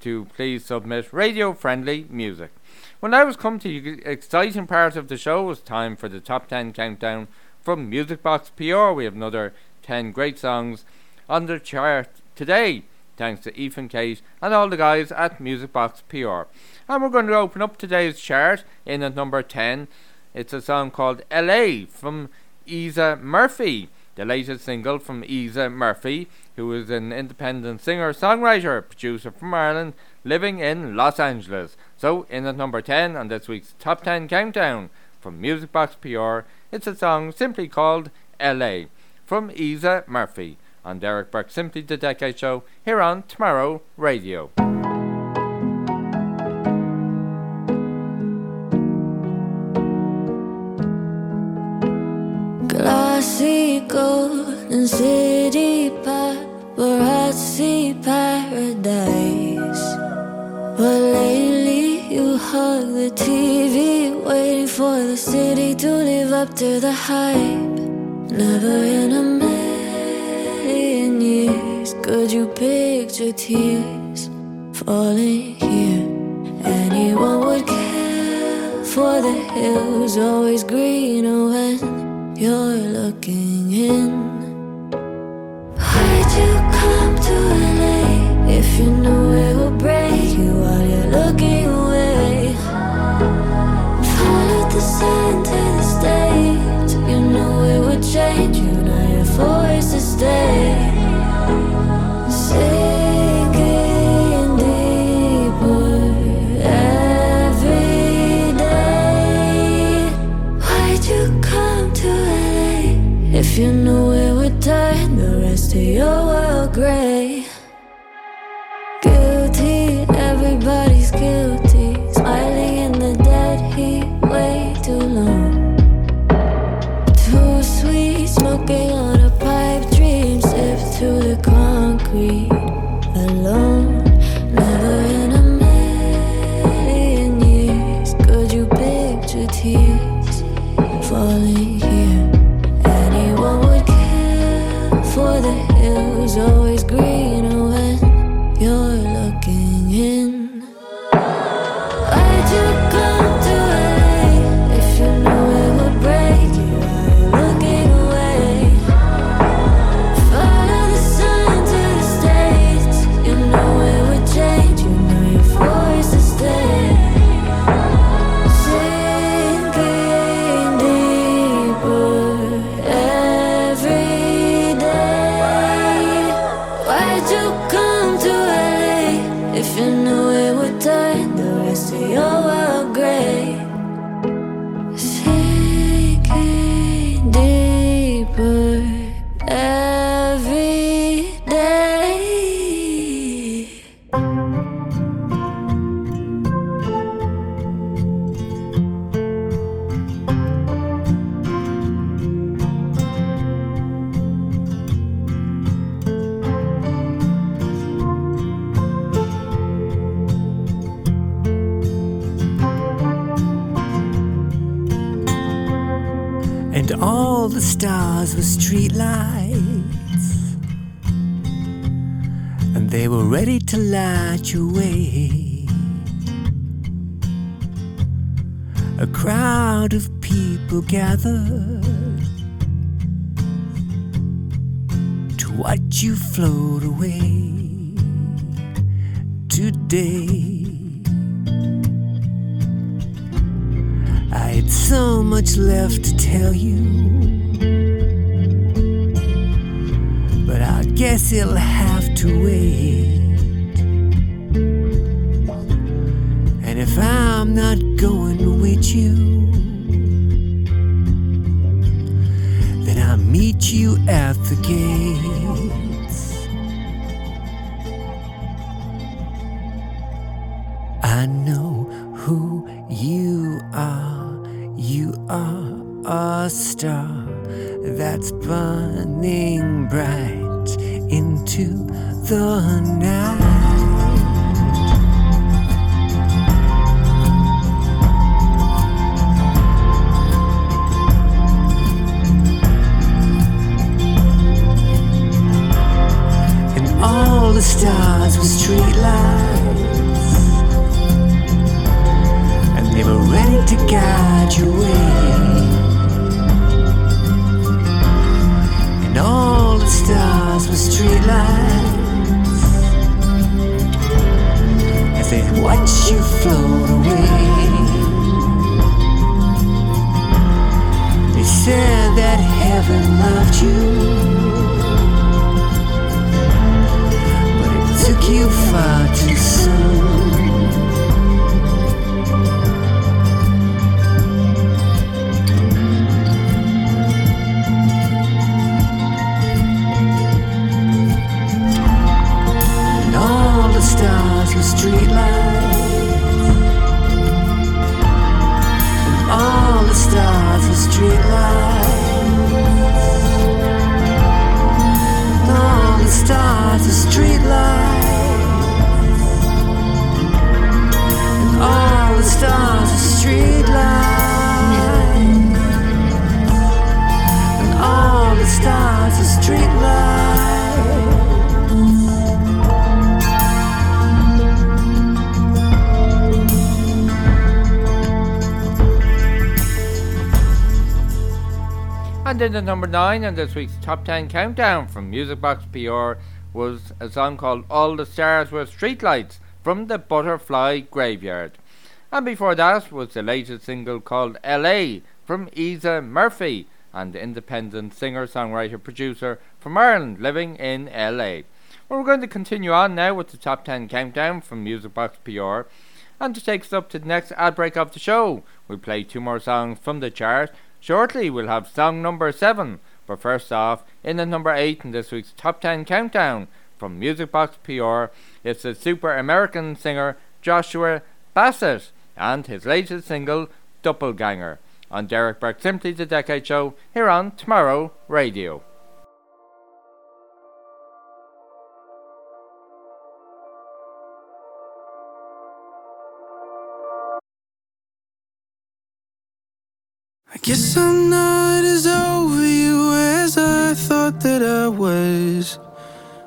Speaker 4: to please submit radio friendly music. When I was come to the exciting part of the show, it's time for the top 10 countdown from Music Box PR. We have another 10 great songs on the chart today, thanks to Ethan Kate and all the guys at Music Box PR. And we're going to open up today's chart in at number 10. It's a song called LA from Isa Murphy, the latest single from Isa Murphy, who is an independent singer, songwriter, producer from Ireland, living in Los Angeles. So, in at number 10 on this week's Top 10 Countdown from Music Box PR it's a song simply called LA from Isa Murphy on Derek Burke Simply the Decade Show here on Tomorrow Radio.
Speaker 6: Glassy golden city paparazzi paradise. But hug the TV Waiting for the city to live up to the hype. Never in a million years could you picture tears falling here. Anyone would care for the hills, always greener when you're looking in. Why'd you come to LA if you knew it would break you while you're looking forced concrete
Speaker 10: streetlights, and they were ready to light your way. A crowd of people gathered to watch you float away today. I had so much left to tell you.
Speaker 11: Guess he'll have to wait. And if I'm not going with you, then I'll meet you at the gates.
Speaker 4: Number 9 in this week's Top 10 Countdown from Music Box PR was a song called All the Stars Were Streetlights from the Butterfly Graveyard. And before that was the latest single called LA from Isa Murphy, an independent singer, songwriter, producer from Ireland living in LA. Well, we're going to continue on now with the Top 10 Countdown from Music Box PR. And to take us up to the next ad break of the show, we'll play two more songs from the chart. Shortly, we'll have song number 7. But first off, in the number 8 in this week's Top 10 Countdown from Music Box PR, it's the super American singer Joshua Bassett and his latest single, Doppelganger, on Derek Burke Simply the Decade Show here on Tomorrow Radio.
Speaker 12: Guess I'm not as over you as I thought that I was.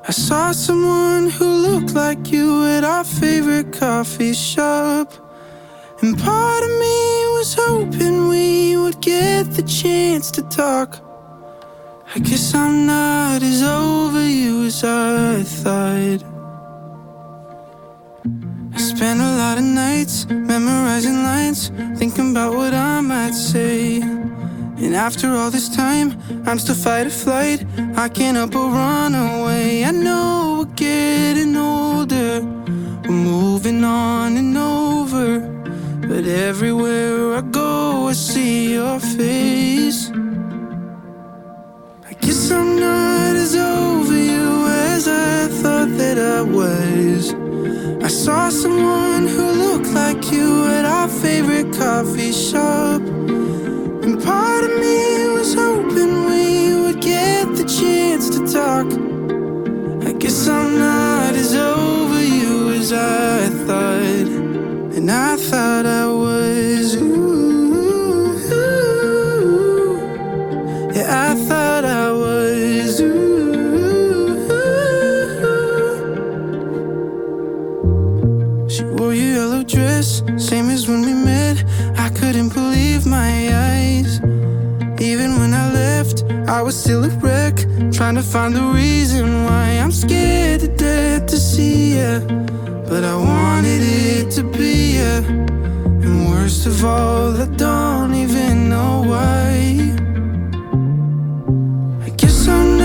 Speaker 12: I saw someone who looked like you at our favorite coffee shop. And part of me was hoping we would get the chance to talk. I guess I'm not as over you as I thought. Spent a lot of nights memorizing lines, thinking about what I might say. And after all this time, I'm still fight or flight. I can't help but run away. I know we're getting older, we're moving on and over. But everywhere I go, I see your face. I guess I'm not as you as I thought that I was. I saw someone who looked like you at our favorite coffee shop. And part of me was hoping we would get the chance to talk. I guess I'm not as over you as I thought. And I thought I was. Same as when we met, I couldn't believe my eyes. Even when I left, I was still a wreck. Trying to find the reason why I'm scared to death to see ya. But I wanted it to be ya. And worst of all, I don't even know why. i guess i'm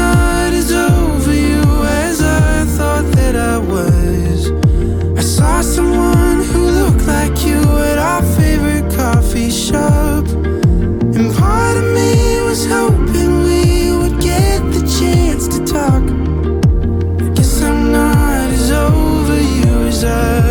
Speaker 12: over you
Speaker 13: as I thought that I was. I saw someone like you at our favorite coffee shop. And part of me was hoping we would get the chance to talk. I Guess I'm not as over you as I.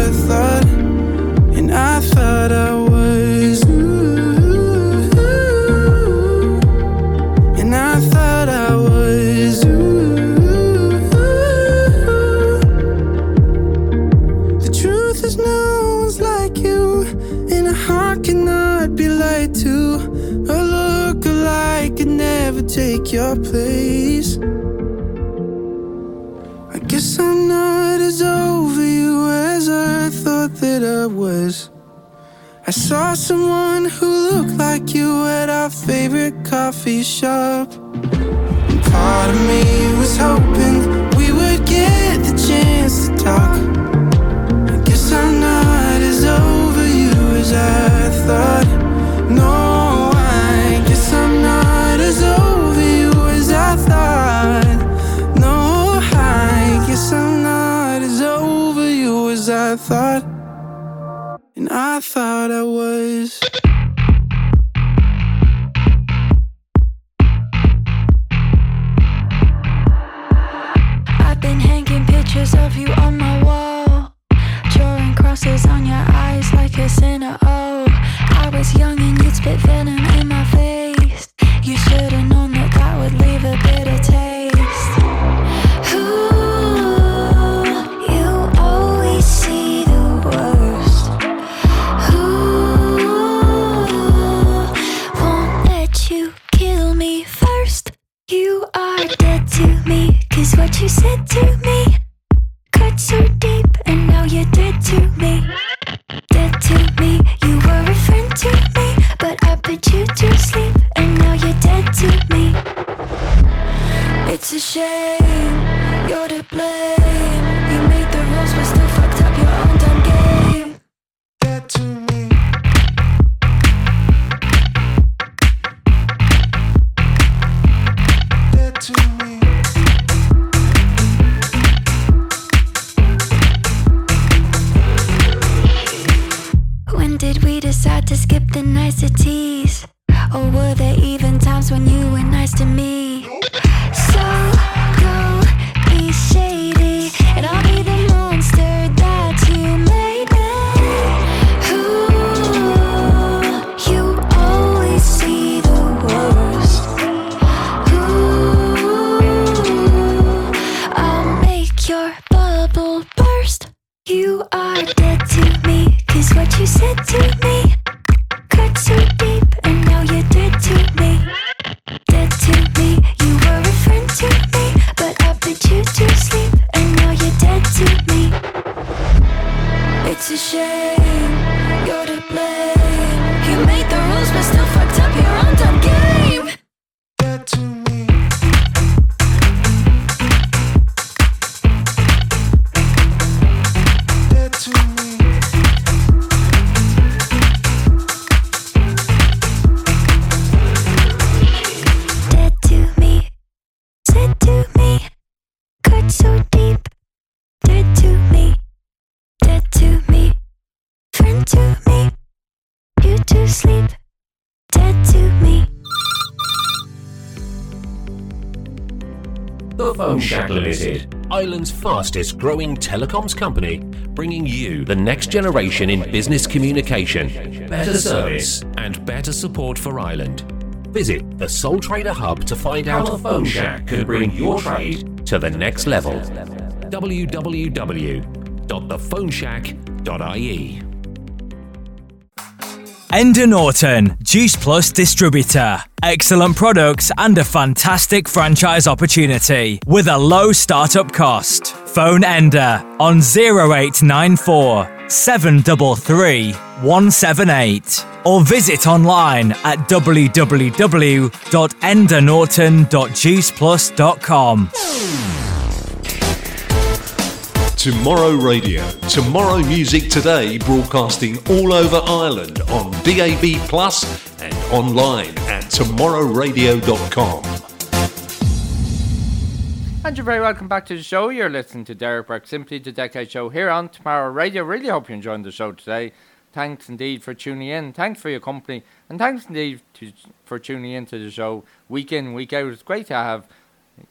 Speaker 13: take your place. I guess I'm not as over you as I thought that I was.
Speaker 12: I saw someone who looked like you at our favorite coffee shop. And part of me was hoping we would get the chance to talk. I guess I'm not as over you as I thought. No, thought. And
Speaker 14: I thought I was. Ireland's fastest growing telecoms company, bringing you the next generation in business communication, better service, and better support for Ireland. Visit the Sole Trader Hub to find out how the Phone Shack can bring your trade to the next level. www.thephoneshack.ie
Speaker 3: Enda Norton, Juice Plus distributor. Excellent products and a fantastic franchise opportunity with a low startup cost. Phone Enda on 0894 733 178 or visit online at www.endanorton.juiceplus.com.
Speaker 1: Tomorrow Radio. Tomorrow Music Today broadcasting all over Ireland on DAB Plus and online at tomorrowradio.com.
Speaker 4: And you're very welcome back to the show. You're listening to Derek Burke, Simply the Decade Show here on Tomorrow Radio. Really hope you're enjoying the show today. Thanks indeed for tuning in. Thanks for your company. And thanks indeed to, for tuning in to the show week in, week out. It's great to have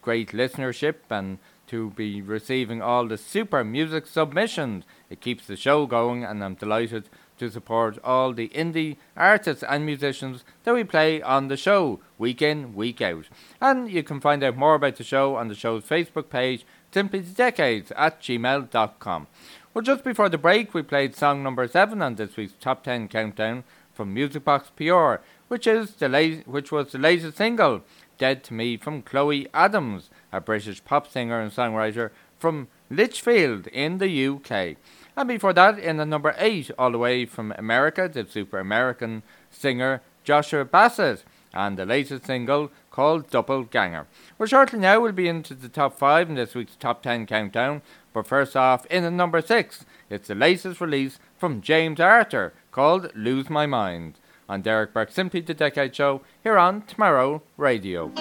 Speaker 4: great listenership and to be receiving all the super music submissions. It keeps the show going, and I'm delighted to support all the indie artists and musicians that we play on the show, week in, week out. And you can find out more about the show on the show's Facebook page, simplydecades at gmail.com. Well, just before the break, we played song number seven on this week's Top 10 Countdown from Music Box PR, which, is the la- which was the latest single,
Speaker 15: Dead to Me, from Chloe Adams a British pop singer and songwriter from Lichfield in the UK. And before that, in the number 8, all the way from America, the super American singer Joshua Bassett and the latest single called Doppelganger. Well, shortly now we'll be into the top 5 in this week's top 10 countdown. But first off, in the number 6, it's the latest release from James Arthur called Lose My Mind. On Derek Burke Simply the Decade Show here on Tomorrow Radio.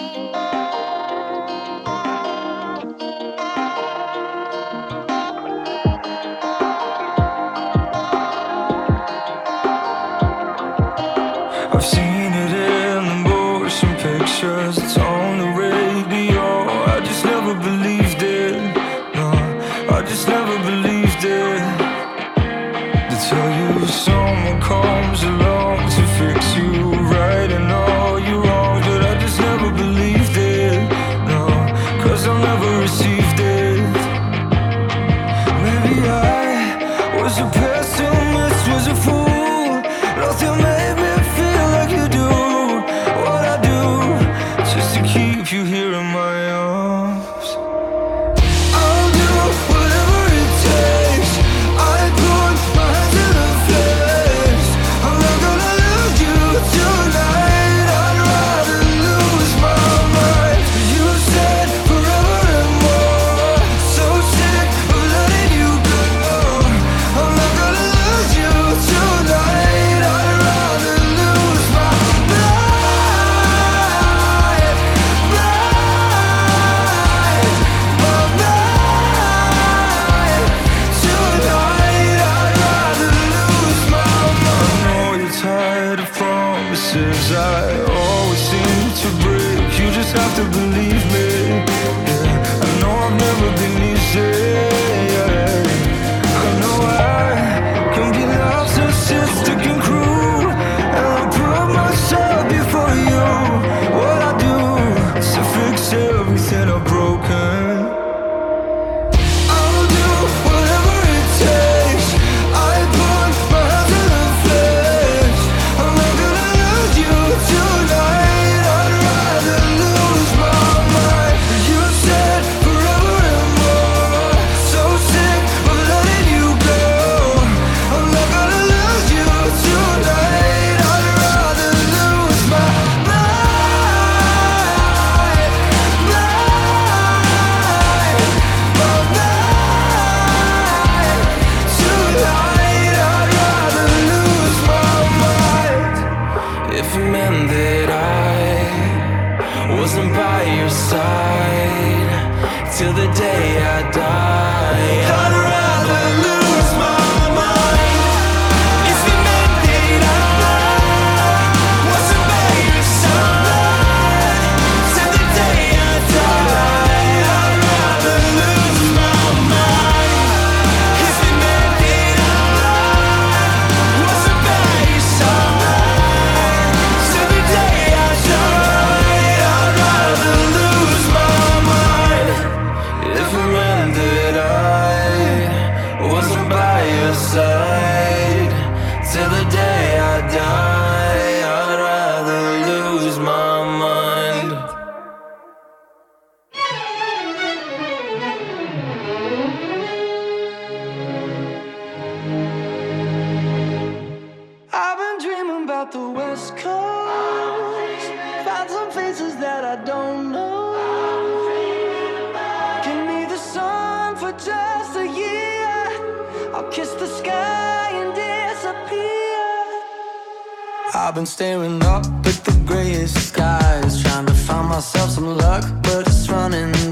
Speaker 8: been staring up at the grayest skies, trying to find myself some luck, but it's running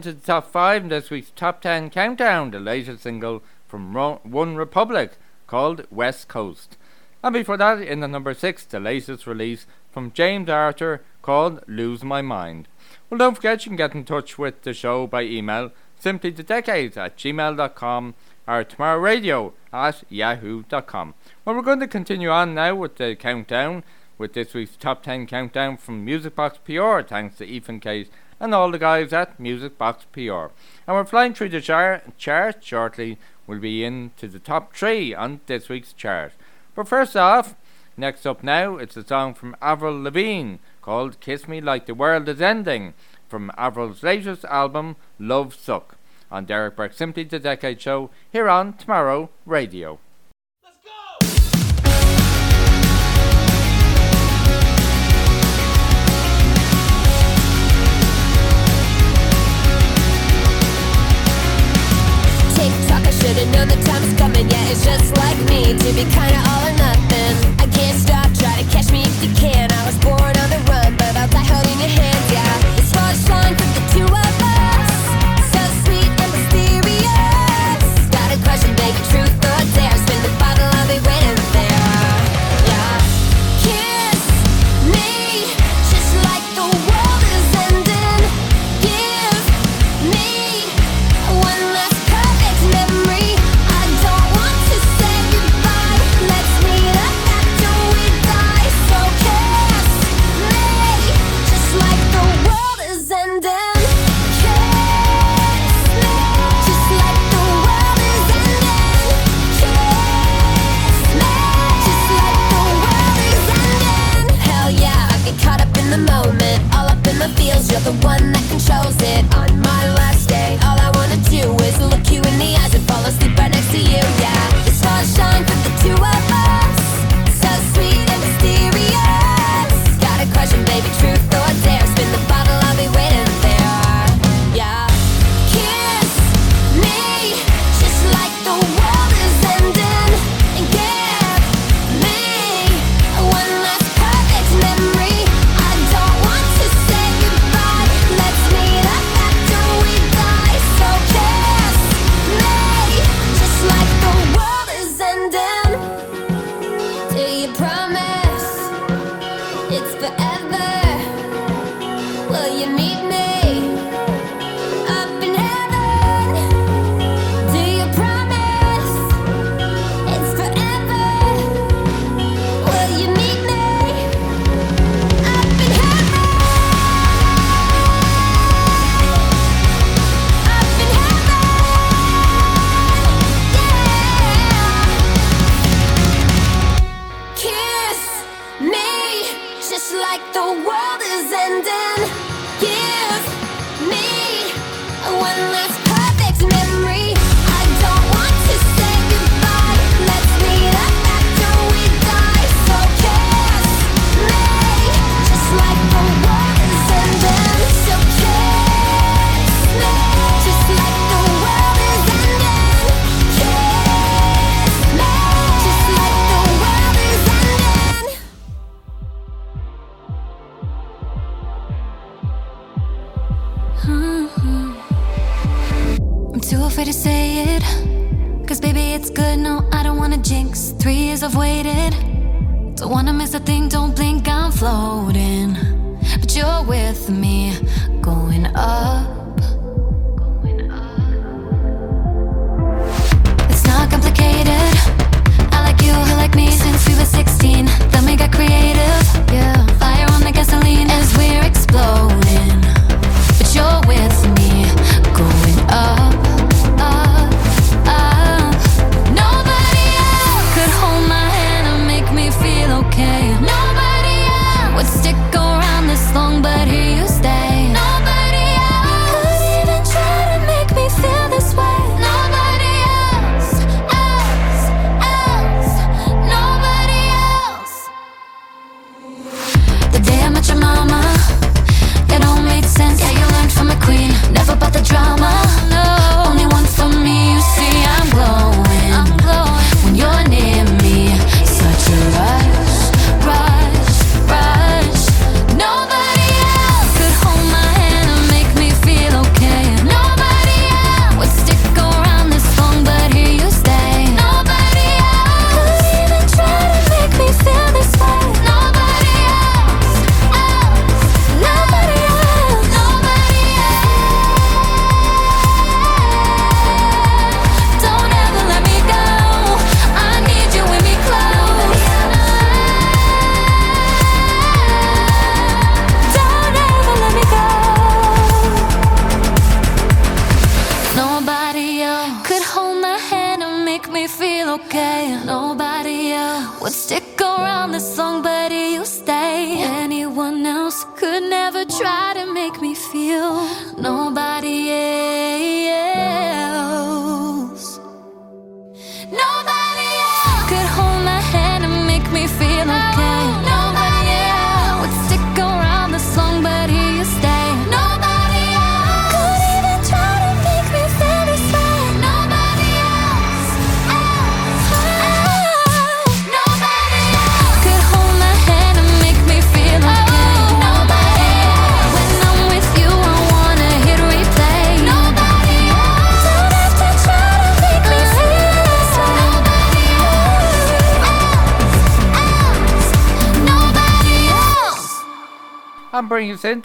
Speaker 8: into the
Speaker 4: top five in this week's top ten countdown, the latest single from Ro- OneRepublic called West Coast. And before that, in the number six, the latest release from James Arthur called Lose My Mind. Well, don't forget you can get in touch with the show by email simply to decades at gmail.com or tomorrowradio at yahoo.com. Well, we're going to continue on now with the countdown with this week's top 10 countdown from Music Box PR, thanks to Ethan Case and all the guys at Music Box PR. And we're flying through the char- chart shortly. We'll be into the top three on this week's chart. But first off, next up now, it's a song from Avril Lavigne called Kiss Me Like the World Is Ending from Avril's latest album, Love Sux, on Derek Burke Simply the Decade Show here on Tomorrow Radio.
Speaker 16: Should've known the time was coming. Yeah, it's just like me to be kinda all or nothing. I can't stop, try to catch me if you can. I was born on the run, but I'll die holding your hands. Yeah, this was fun for the two of one
Speaker 12: Miss a thing. Don't blink, I'm floating. But you're with me, going up.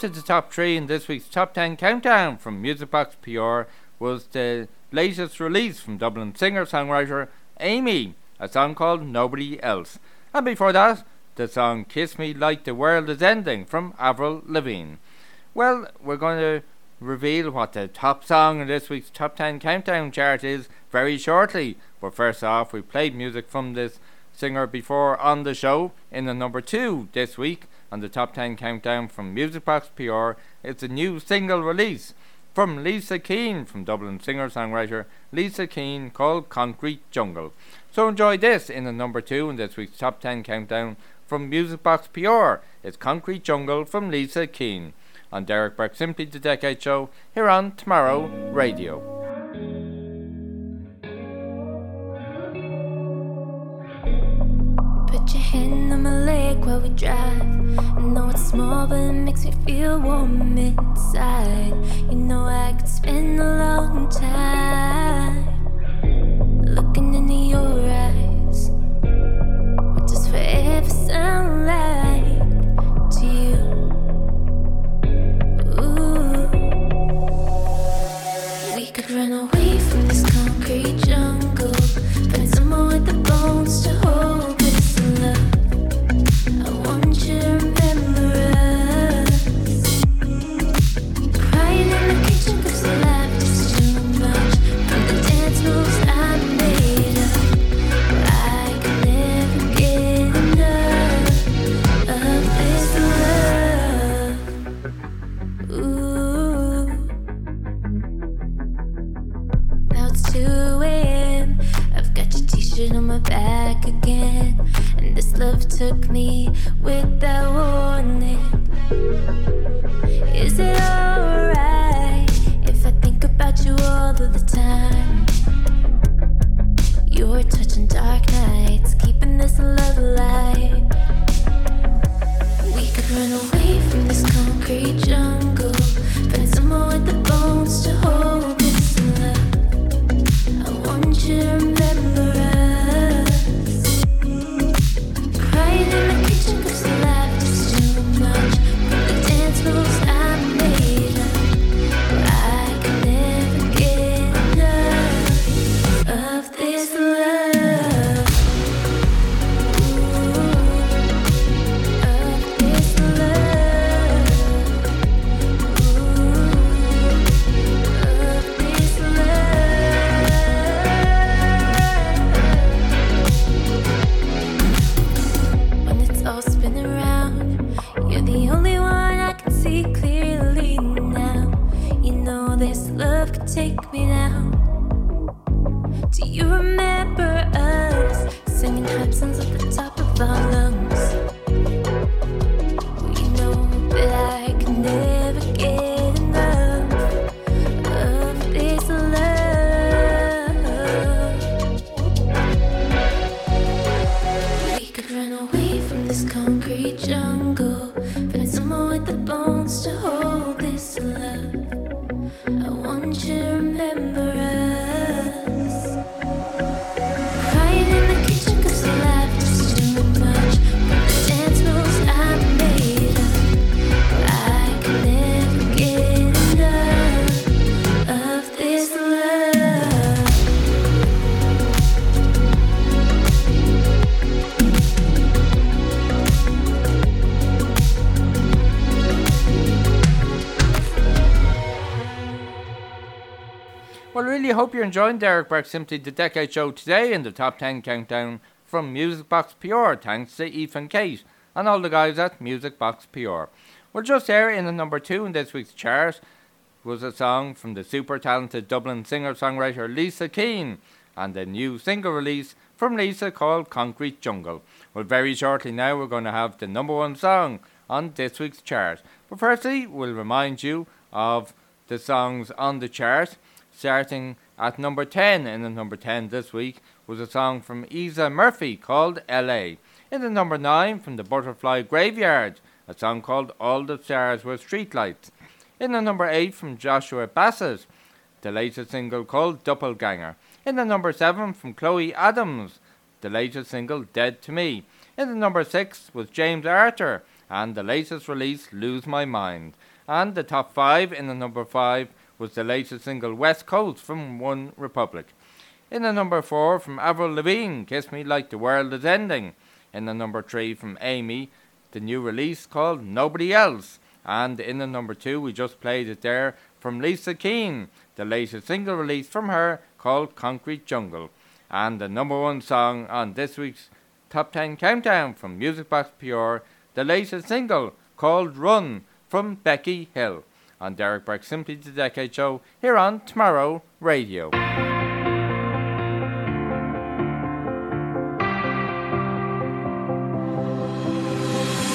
Speaker 4: Into the top three in this week's top 10 countdown from Music Box PR was the latest release from Dublin singer songwriter Amy, a song called Nobody Else. And before that, the song Kiss Me Like the World Is Ending from Avril Lavigne. Well, we're going to reveal what the top song in this week's top 10 countdown chart is very shortly. But first off, we played music from this singer before on the show in the number two this week on the top 10 countdown from Music Box PR. It's a new single release from Lisa Keane from Dublin singer songwriter Lisa Keane called Concrete Jungle. So enjoy this in the number two in this week's top 10 countdown from Music Box PR. It's Concrete Jungle from Lisa Keane on Derek Burke Simply the Decade Show here on Tomorrow Radio.
Speaker 6: Put your hand on my leg while we drive. I know it's small, but it makes me feel warm inside. You know I could spend a long time looking into your eyes. What does forever sound like
Speaker 4: really hope you're enjoying Derek Burke Simply the Decade Show today in the top 10 countdown from Music Box PR, thanks to Ethan Kate and all the guys at Music Box PR. Well, just there in the number two in this week's chart was a song from the super talented Dublin singer songwriter Lisa Keane and a new single release from Lisa called Concrete Jungle. Well, very shortly now we're going to have the number one song on this week's chart. But firstly, we'll remind you of the songs on the chart, starting at number 10. In the number 10 this week was a song from Isa Murphy called LA. In the number 9 from the Butterfly Graveyard, a song called All the Stars Were Streetlights. In the number 8 from Joshua Bassett, the latest single called Doppelganger. In the number 7 from Chloe Adams, the latest single Dead to Me. In the number 6 was James Arthur and the latest release Lose My Mind. And the top 5 in the number 5 was the latest single West Coast from OneRepublic. In the number 4 from Avril Lavigne, Kiss Me Like the World Is Ending. In the number 3 from Amy, the new release called Nobody Else. And in the number 2 we just played it there from Lisa Keane, the latest single release from her called Concrete Jungle. And the number 1 song on this week's Top 10 Countdown from Music Box PR, the latest single called Run from Becky Hill. On Derek Burke's Simply the Decade show here on Tomorrow Radio.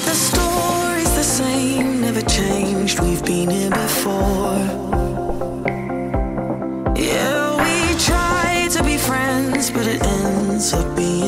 Speaker 17: The story's the same, never changed. We've been here before. Yeah, we try to be friends, but it ends up being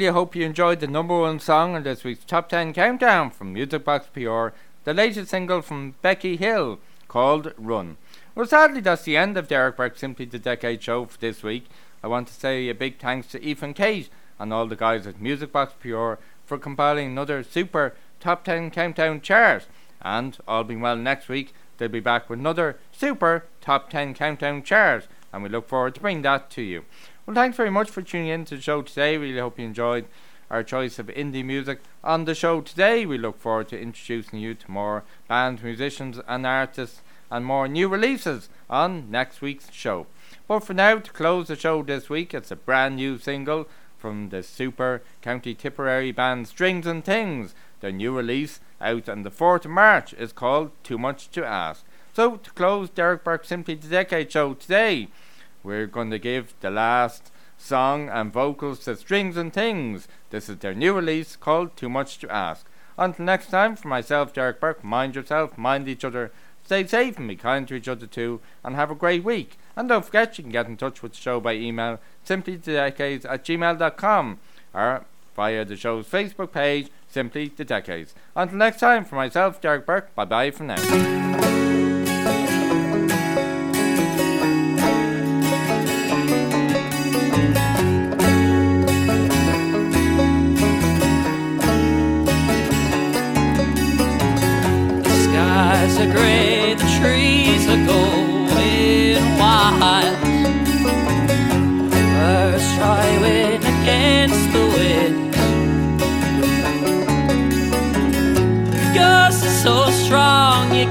Speaker 4: really hope you enjoyed the number one song on this week's Top 10 Countdown from Music Box PR, the latest single from Becky Hill called Run. Well, sadly, that's the end of Derek Burke's Simply the Decade show for this week. I want to say a big thanks to Ethan Kate and all the guys at Music Box PR for compiling another super Top 10 Countdown chart. And all being well next week, they'll be back with another super Top 10 Countdown chart, and we look forward to bringing that to you. Well, thanks very much for tuning in to the show today. We really hope you enjoyed our choice of indie music on the show today. We look forward to introducing you to more bands, musicians, and artists and more new releases on next week's show. But for now, to close the show this week, it's a brand new single from the super County Tipperary band Strings and Things. Their new release out on the 4th of March is called Too Much to Ask. So, to close Derek Burke Simply the Decade show today, we're going to give the last song and vocals to Strings and Things. This is their new release called Too Much to Ask. Until next time, for myself, Derek Burke, mind yourself, mind each other, stay safe and be kind to each other too, and have a great week. And don't forget, you can get in touch with the show by email simply at gmail.com or via the show's Facebook page, Simply the Decades. Until next time, for myself, Derek Burke, bye bye for now.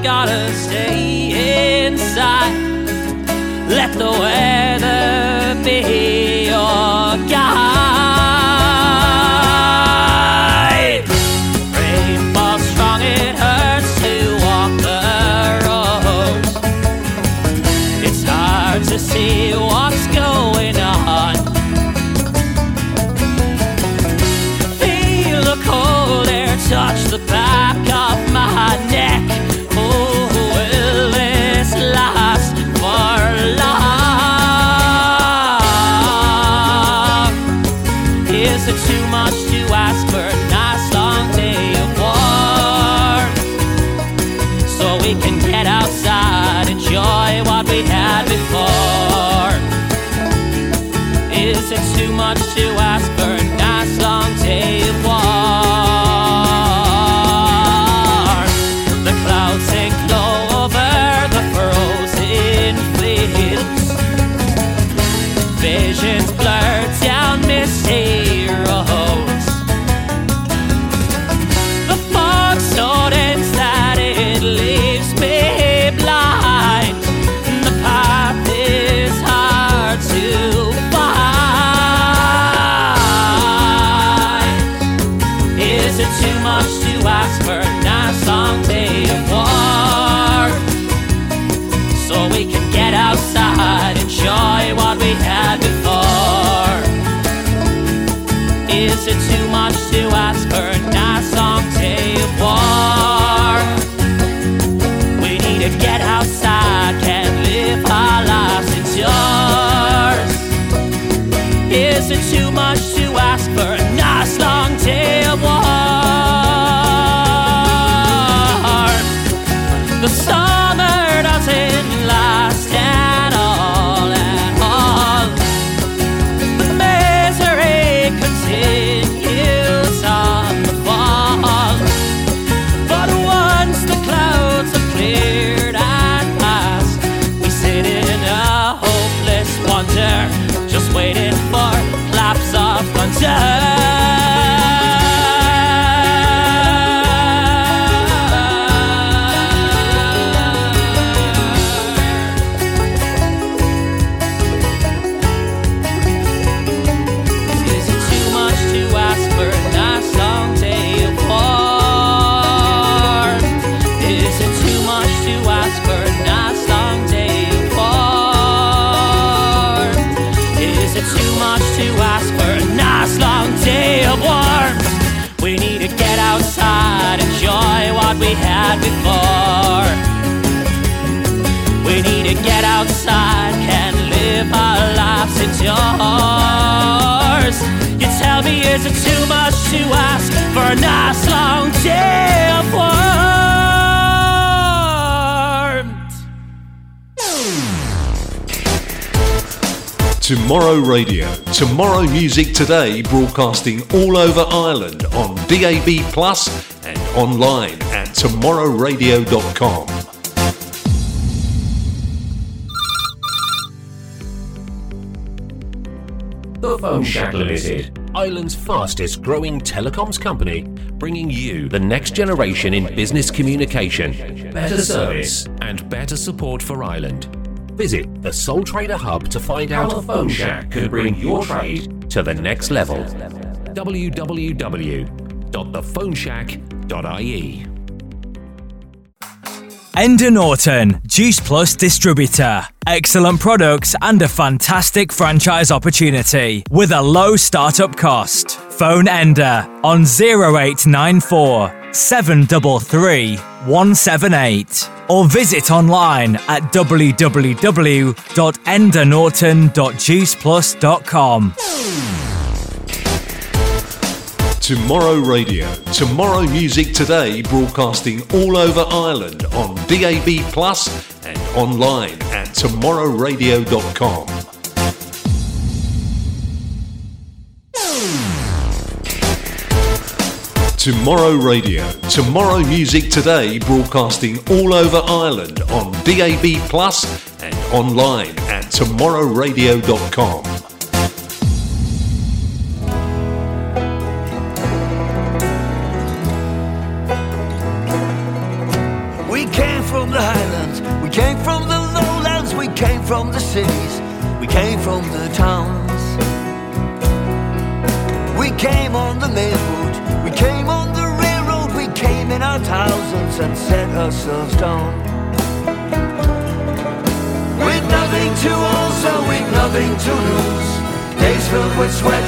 Speaker 18: Gotta Is it too much to ask for a nice long day of warmth?
Speaker 1: Tomorrow Radio. Tomorrow Music Today broadcasting all over Ireland on DAB Plus and online at tomorrowradio.com.
Speaker 2: Phone Shack Limited, Ireland's fastest growing telecoms company, bringing you the next generation in business communication, better service, and better support for Ireland. Visit the Sole Trader Hub to find out how Phone Shack can bring your trade to the next level. www.thephoneshack.ie
Speaker 3: Enda Norton, Juice Plus distributor. Excellent products and a fantastic franchise opportunity with a low startup cost. Phone Ender on 0894 733 178 or visit online at www.endanorton.juiceplus.com.
Speaker 1: Tomorrow Radio. Tomorrow Music Today broadcasting all over Ireland on DAB Plus and online at tomorrowradio.com. Tomorrow Radio. Tomorrow Music Today broadcasting all over Ireland on DAB Plus and online at tomorrowradio.com.
Speaker 8: came from the cities, we came from the towns. We came on the main road, we came on the railroad, we came in our thousands and set ourselves down. With nothing to also, with nothing to lose. Days filled with sweat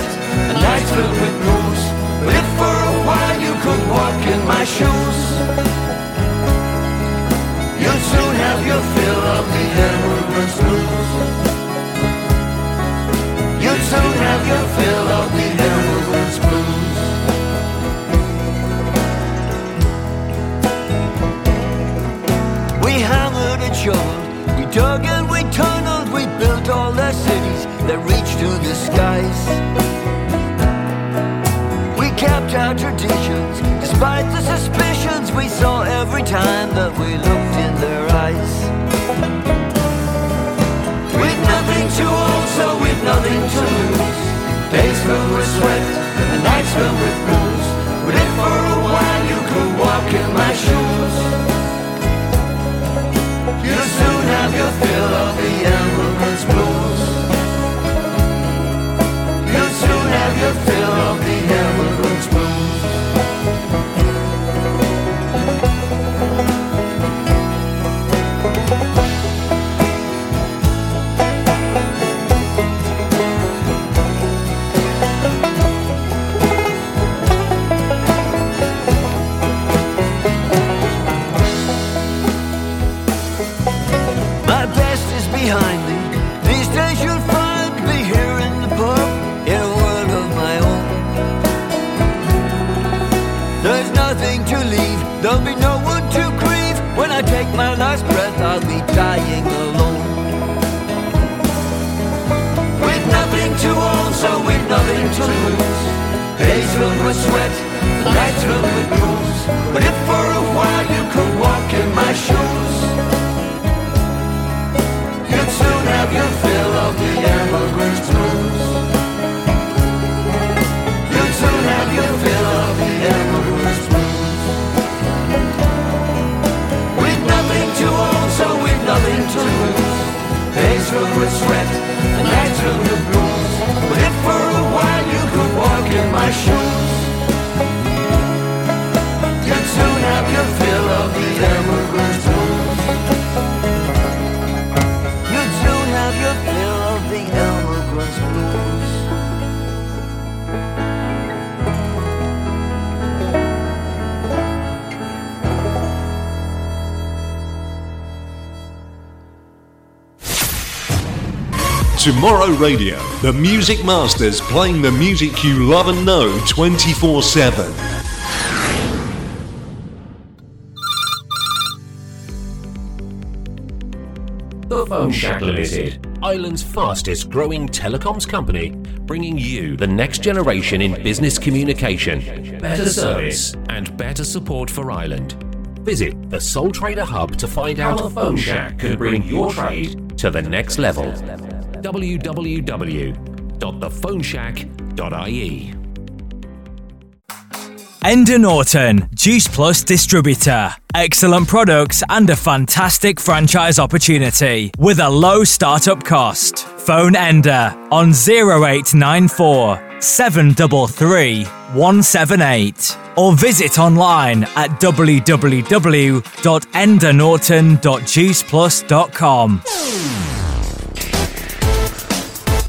Speaker 8: and nights filled with blues. But if for a while you could walk in my shoes. You'll soon have your fill of the immigrant's blues. You'll soon have your fill of the immigrant's blues. We hammered and shoveled, we dug and we tunneled, we built all the cities that reach to the skies. Kept our traditions, despite the suspicions we saw every time that we looked in their eyes. With nothing to hold, so with nothing to lose. Days filled with sweat and nights filled with blues. But if for a while you could walk in my shoes, you'll soon have your fill of the immigrant's blues. You'll soon have your fill of the immigrant's
Speaker 1: Tomorrow Radio, the music masters playing the music you love and know 24 7.
Speaker 2: The Phone Shack Limited, Ireland's fastest growing telecoms company, bringing you the next generation in business communication, better service, and better support for Ireland. Visit the Sole Trader Hub to find out how the Phone Shack can bring your trade to the next level. Www www.thephoneshack.ie.
Speaker 3: Enda Norton, Juice Plus distributor. Excellent products and a fantastic franchise opportunity with a low startup cost. Phone Ender on 0894 733 178 or visit online at www.endanorton.juiceplus.com.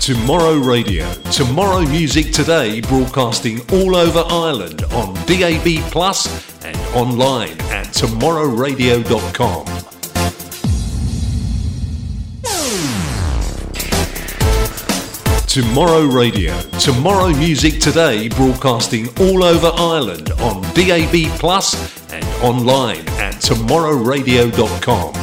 Speaker 1: Tomorrow Radio. Tomorrow Music Today broadcasting all over Ireland on DAB Plus and online at tomorrowradio.com. Tomorrow Radio. Tomorrow Music Today broadcasting all over Ireland on DAB Plus and online at tomorrowradio.com.